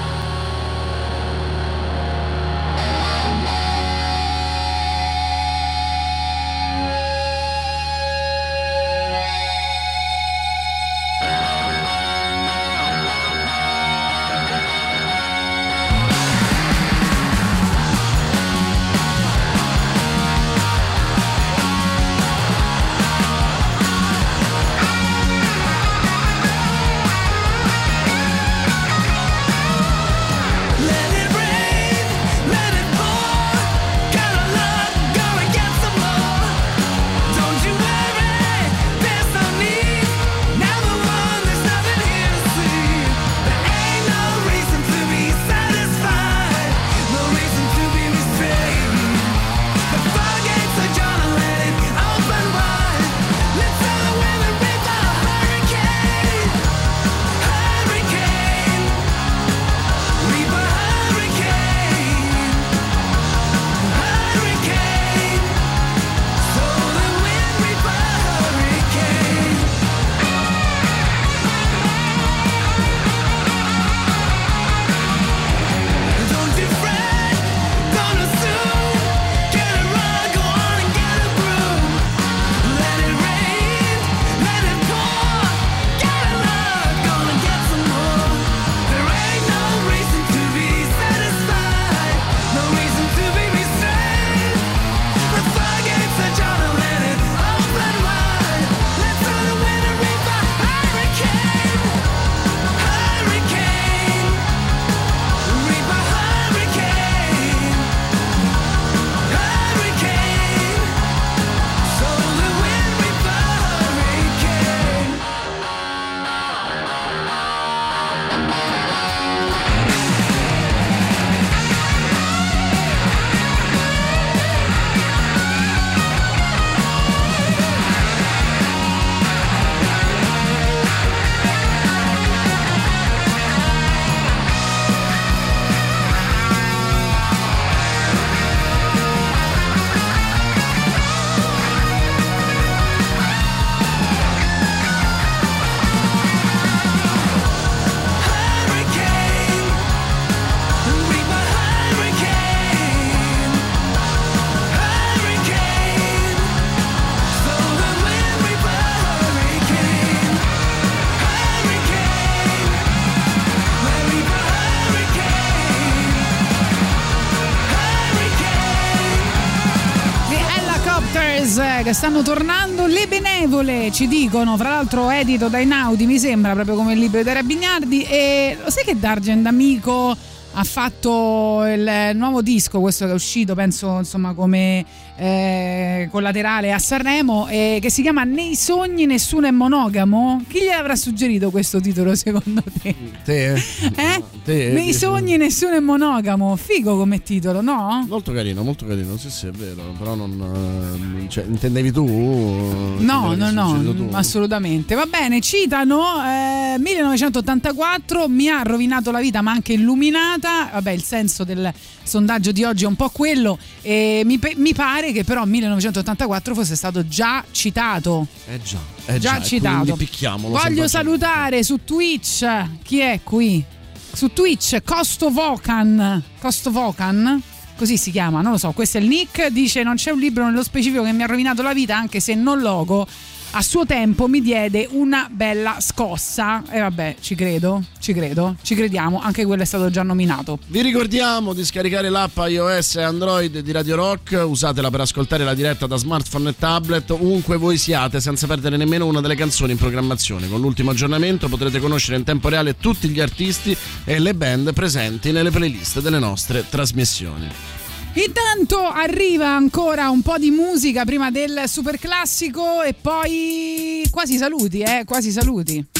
Che stanno tornando le benevole, ci dicono, fra l'altro edito da Inaudi, mi sembra proprio come il libro di Terra Bignardi e lo sai che D'Argent Amico ha fatto il nuovo disco, questo che è uscito penso insomma come eh, collaterale a Sanremo, eh, che si chiama Nei sogni nessuno è monogamo. Chi gli avrà suggerito questo titolo secondo te? Te? Eh? Te? Nei sogni nessuno è monogamo, figo come titolo, no? Molto carino, molto carino, sì sì è vero, però non... eh, cioè, intendevi tu? No, no, no, tu? assolutamente. Va bene, citano eh, 1984, mi ha rovinato la vita ma anche illuminata. Vabbè, il senso del sondaggio di oggi è un po' quello. E mi, mi pare che però 1984 fosse stato già citato. Eh già, eh già già, citato. Voglio salutare su Twitch chi è qui? Su Twitch Costo Vocan. Costo Vocan? Così si chiama, non lo so. Questo è il nick. Dice: Non c'è un libro nello specifico che mi ha rovinato la vita, anche se non logo. A suo tempo mi diede una bella scossa. E vabbè, ci credo, ci credo, ci crediamo. Anche quello è stato già nominato. Vi ricordiamo di scaricare l'app iOS e Android di Radio Rock, usatela per ascoltare la diretta da smartphone e tablet ovunque voi siate senza perdere nemmeno una delle canzoni in programmazione. Con l'ultimo aggiornamento potrete conoscere in tempo reale tutti gli artisti e le band presenti nelle playlist delle nostre trasmissioni. Intanto arriva ancora un po' di musica prima del super classico e poi quasi saluti, eh, quasi saluti.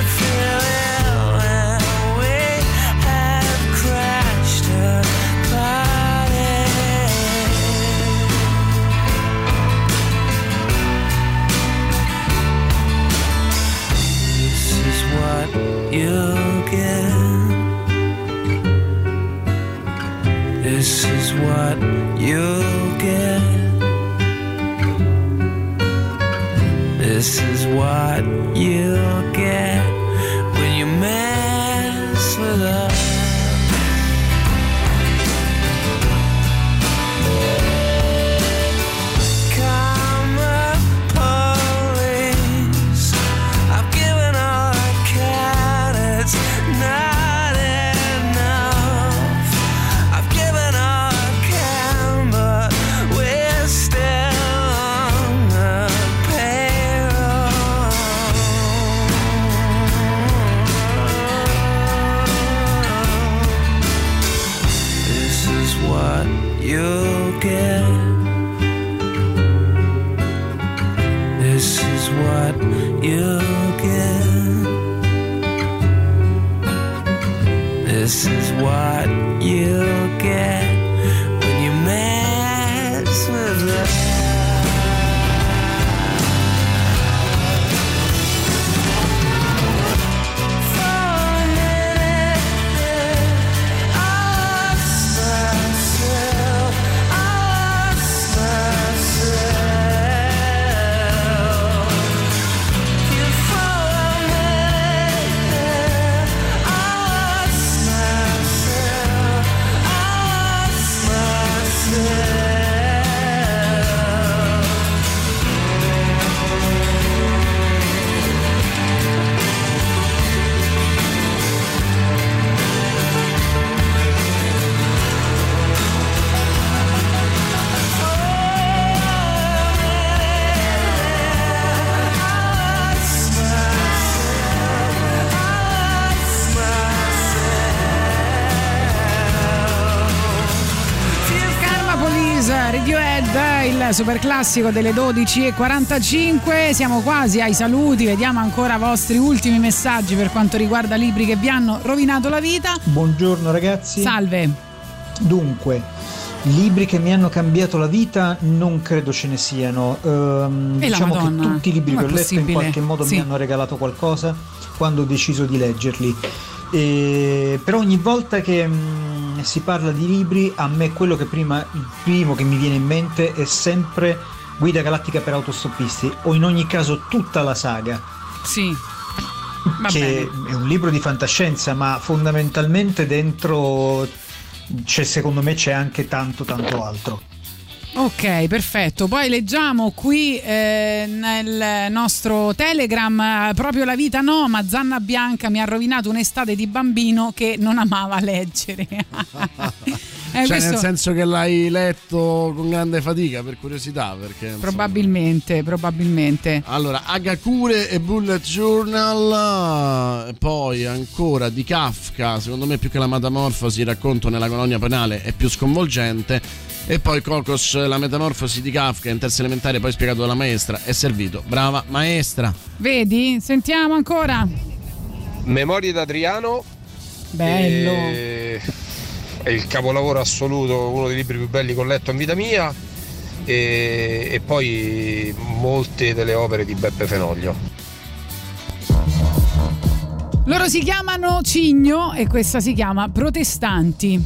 Making me super classico delle 12.45. Siamo quasi ai saluti, vediamo ancora i vostri ultimi messaggi per quanto riguarda libri che vi hanno rovinato la vita. Buongiorno ragazzi. Salve. Dunque, libri che mi hanno cambiato la vita non credo ce ne siano. Ehm, diciamo che tutti i libri che com'è ho letto in qualche modo Sì. mi hanno regalato qualcosa quando ho deciso di leggerli. E- però ogni volta che mm, si parla di libri, a me quello che prima, il primo che mi viene in mente è sempre Guida Galattica per autostoppisti, o in ogni caso tutta la saga. Sì. Va che è un libro di fantascienza, ma fondamentalmente dentro c'è, secondo me c'è anche tanto tanto altro. Ok, perfetto. Poi leggiamo qui eh, nel nostro Telegram eh, proprio la vita no, ma Zanna Bianca mi ha rovinato un'estate di bambino che non amava leggere. [laughs] Eh, cioè, nel senso che l'hai letto con grande fatica, per curiosità, perché insomma, Probabilmente, probabilmente. Allora, Agakure e Bullet Journal, poi ancora di Kafka, secondo me più che la metamorfosi, il racconto nella colonia penale è più sconvolgente. E poi Cocos, la metamorfosi di Kafka in terza elementare, poi spiegato dalla maestra, è servito. Brava maestra. Vedi? Sentiamo ancora. Memorie d'Adriano. Bello. e- È il capolavoro assoluto, uno dei libri più belli che ho letto in vita mia. e, e poi molte delle opere di Beppe Fenoglio. Loro si chiamano Cigno e questa si chiama Protestanti.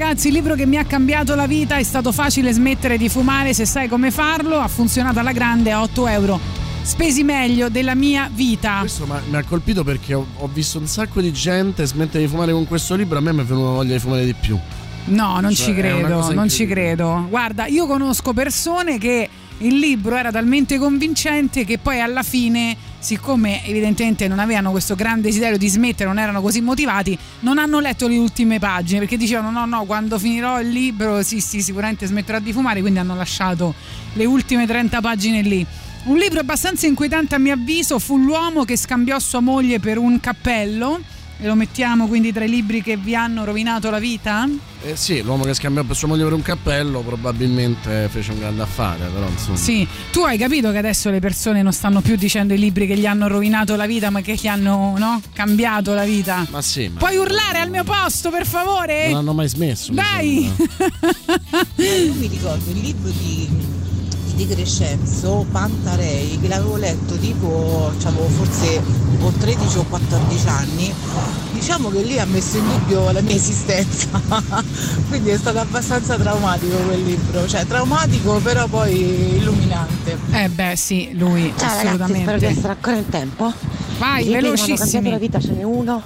Ragazzi, il libro che mi ha cambiato la vita è stato facile smettere di fumare se sai come farlo. Ha funzionato alla grande a 8 euro. Spesi meglio della mia vita. Questo mi ha colpito perché ho, ho visto un sacco di gente smettere di fumare con questo libro. A me mi è venuta voglia di fumare di più. No, non Cioè, ci credo, non ci credo. Guarda, io conosco persone che il libro era talmente convincente che poi alla fine, siccome evidentemente non avevano questo grande desiderio di smettere, non erano così motivati, non hanno letto le ultime pagine perché dicevano no, no, quando finirò il libro sì, sì, sicuramente smetterò di fumare, quindi hanno lasciato le ultime 30 pagine lì. Un libro abbastanza inquietante a mio avviso fu L'uomo che scambiò sua moglie per un cappello. E lo mettiamo quindi tra i libri che vi hanno rovinato la vita? Eh sì, l'uomo che scambiò per sua moglie per un cappello probabilmente fece un grande affare, però insomma. Sì, tu hai capito che adesso le persone non stanno più dicendo i libri che gli hanno rovinato la vita, ma che gli hanno no, cambiato la vita. Ma sì, ma Puoi urlare al mio posto, per favore? non hanno mai smesso. mi Dai! sembra. Io mi ricordo il libro di di Crescenzo Pantarei che l'avevo letto tipo avevo forse o 13 o 14 anni diciamo che lì ha messo in dubbio la mia esistenza quindi è stato abbastanza traumatico quel libro cioè traumatico però poi illuminante Eh beh, sì, lui Ciao ragazzi, assolutamente. spero di essere ancora in tempo. Vai, I libri che mi hanno velocissimi. cambiato la vita ce n'è uno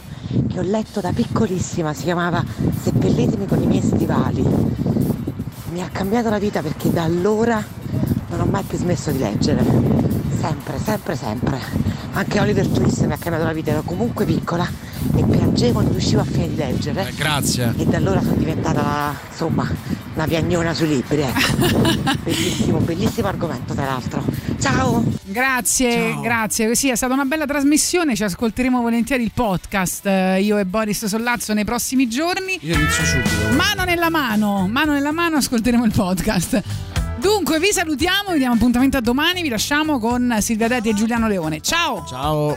che ho letto da piccolissima, si chiamava Seppellitemi con i miei stivali. Mi ha cambiato la vita perché da allora non ho mai più smesso di leggere. Sempre, sempre, sempre. Anche Oliver Twist mi ha cambiato la vita, ero comunque piccola e piangevo, non riuscivo a finire di leggere. Grazie. E da allora sono diventata la- insomma una piagnona sui libri, ecco. [laughs] bellissimo, bellissimo argomento tra l'altro. Ciao! Grazie, grazie. Sì, è stata una bella trasmissione. Ci ascolteremo volentieri il podcast. eh, Io e Boris Sollazzo nei prossimi giorni. Io inizio subito. Mano nella mano, mano nella mano, ascolteremo il podcast. Dunque, vi salutiamo, vi diamo appuntamento a domani. Vi lasciamo con Silvia Detti e Giuliano Leone. Ciao! Ciao!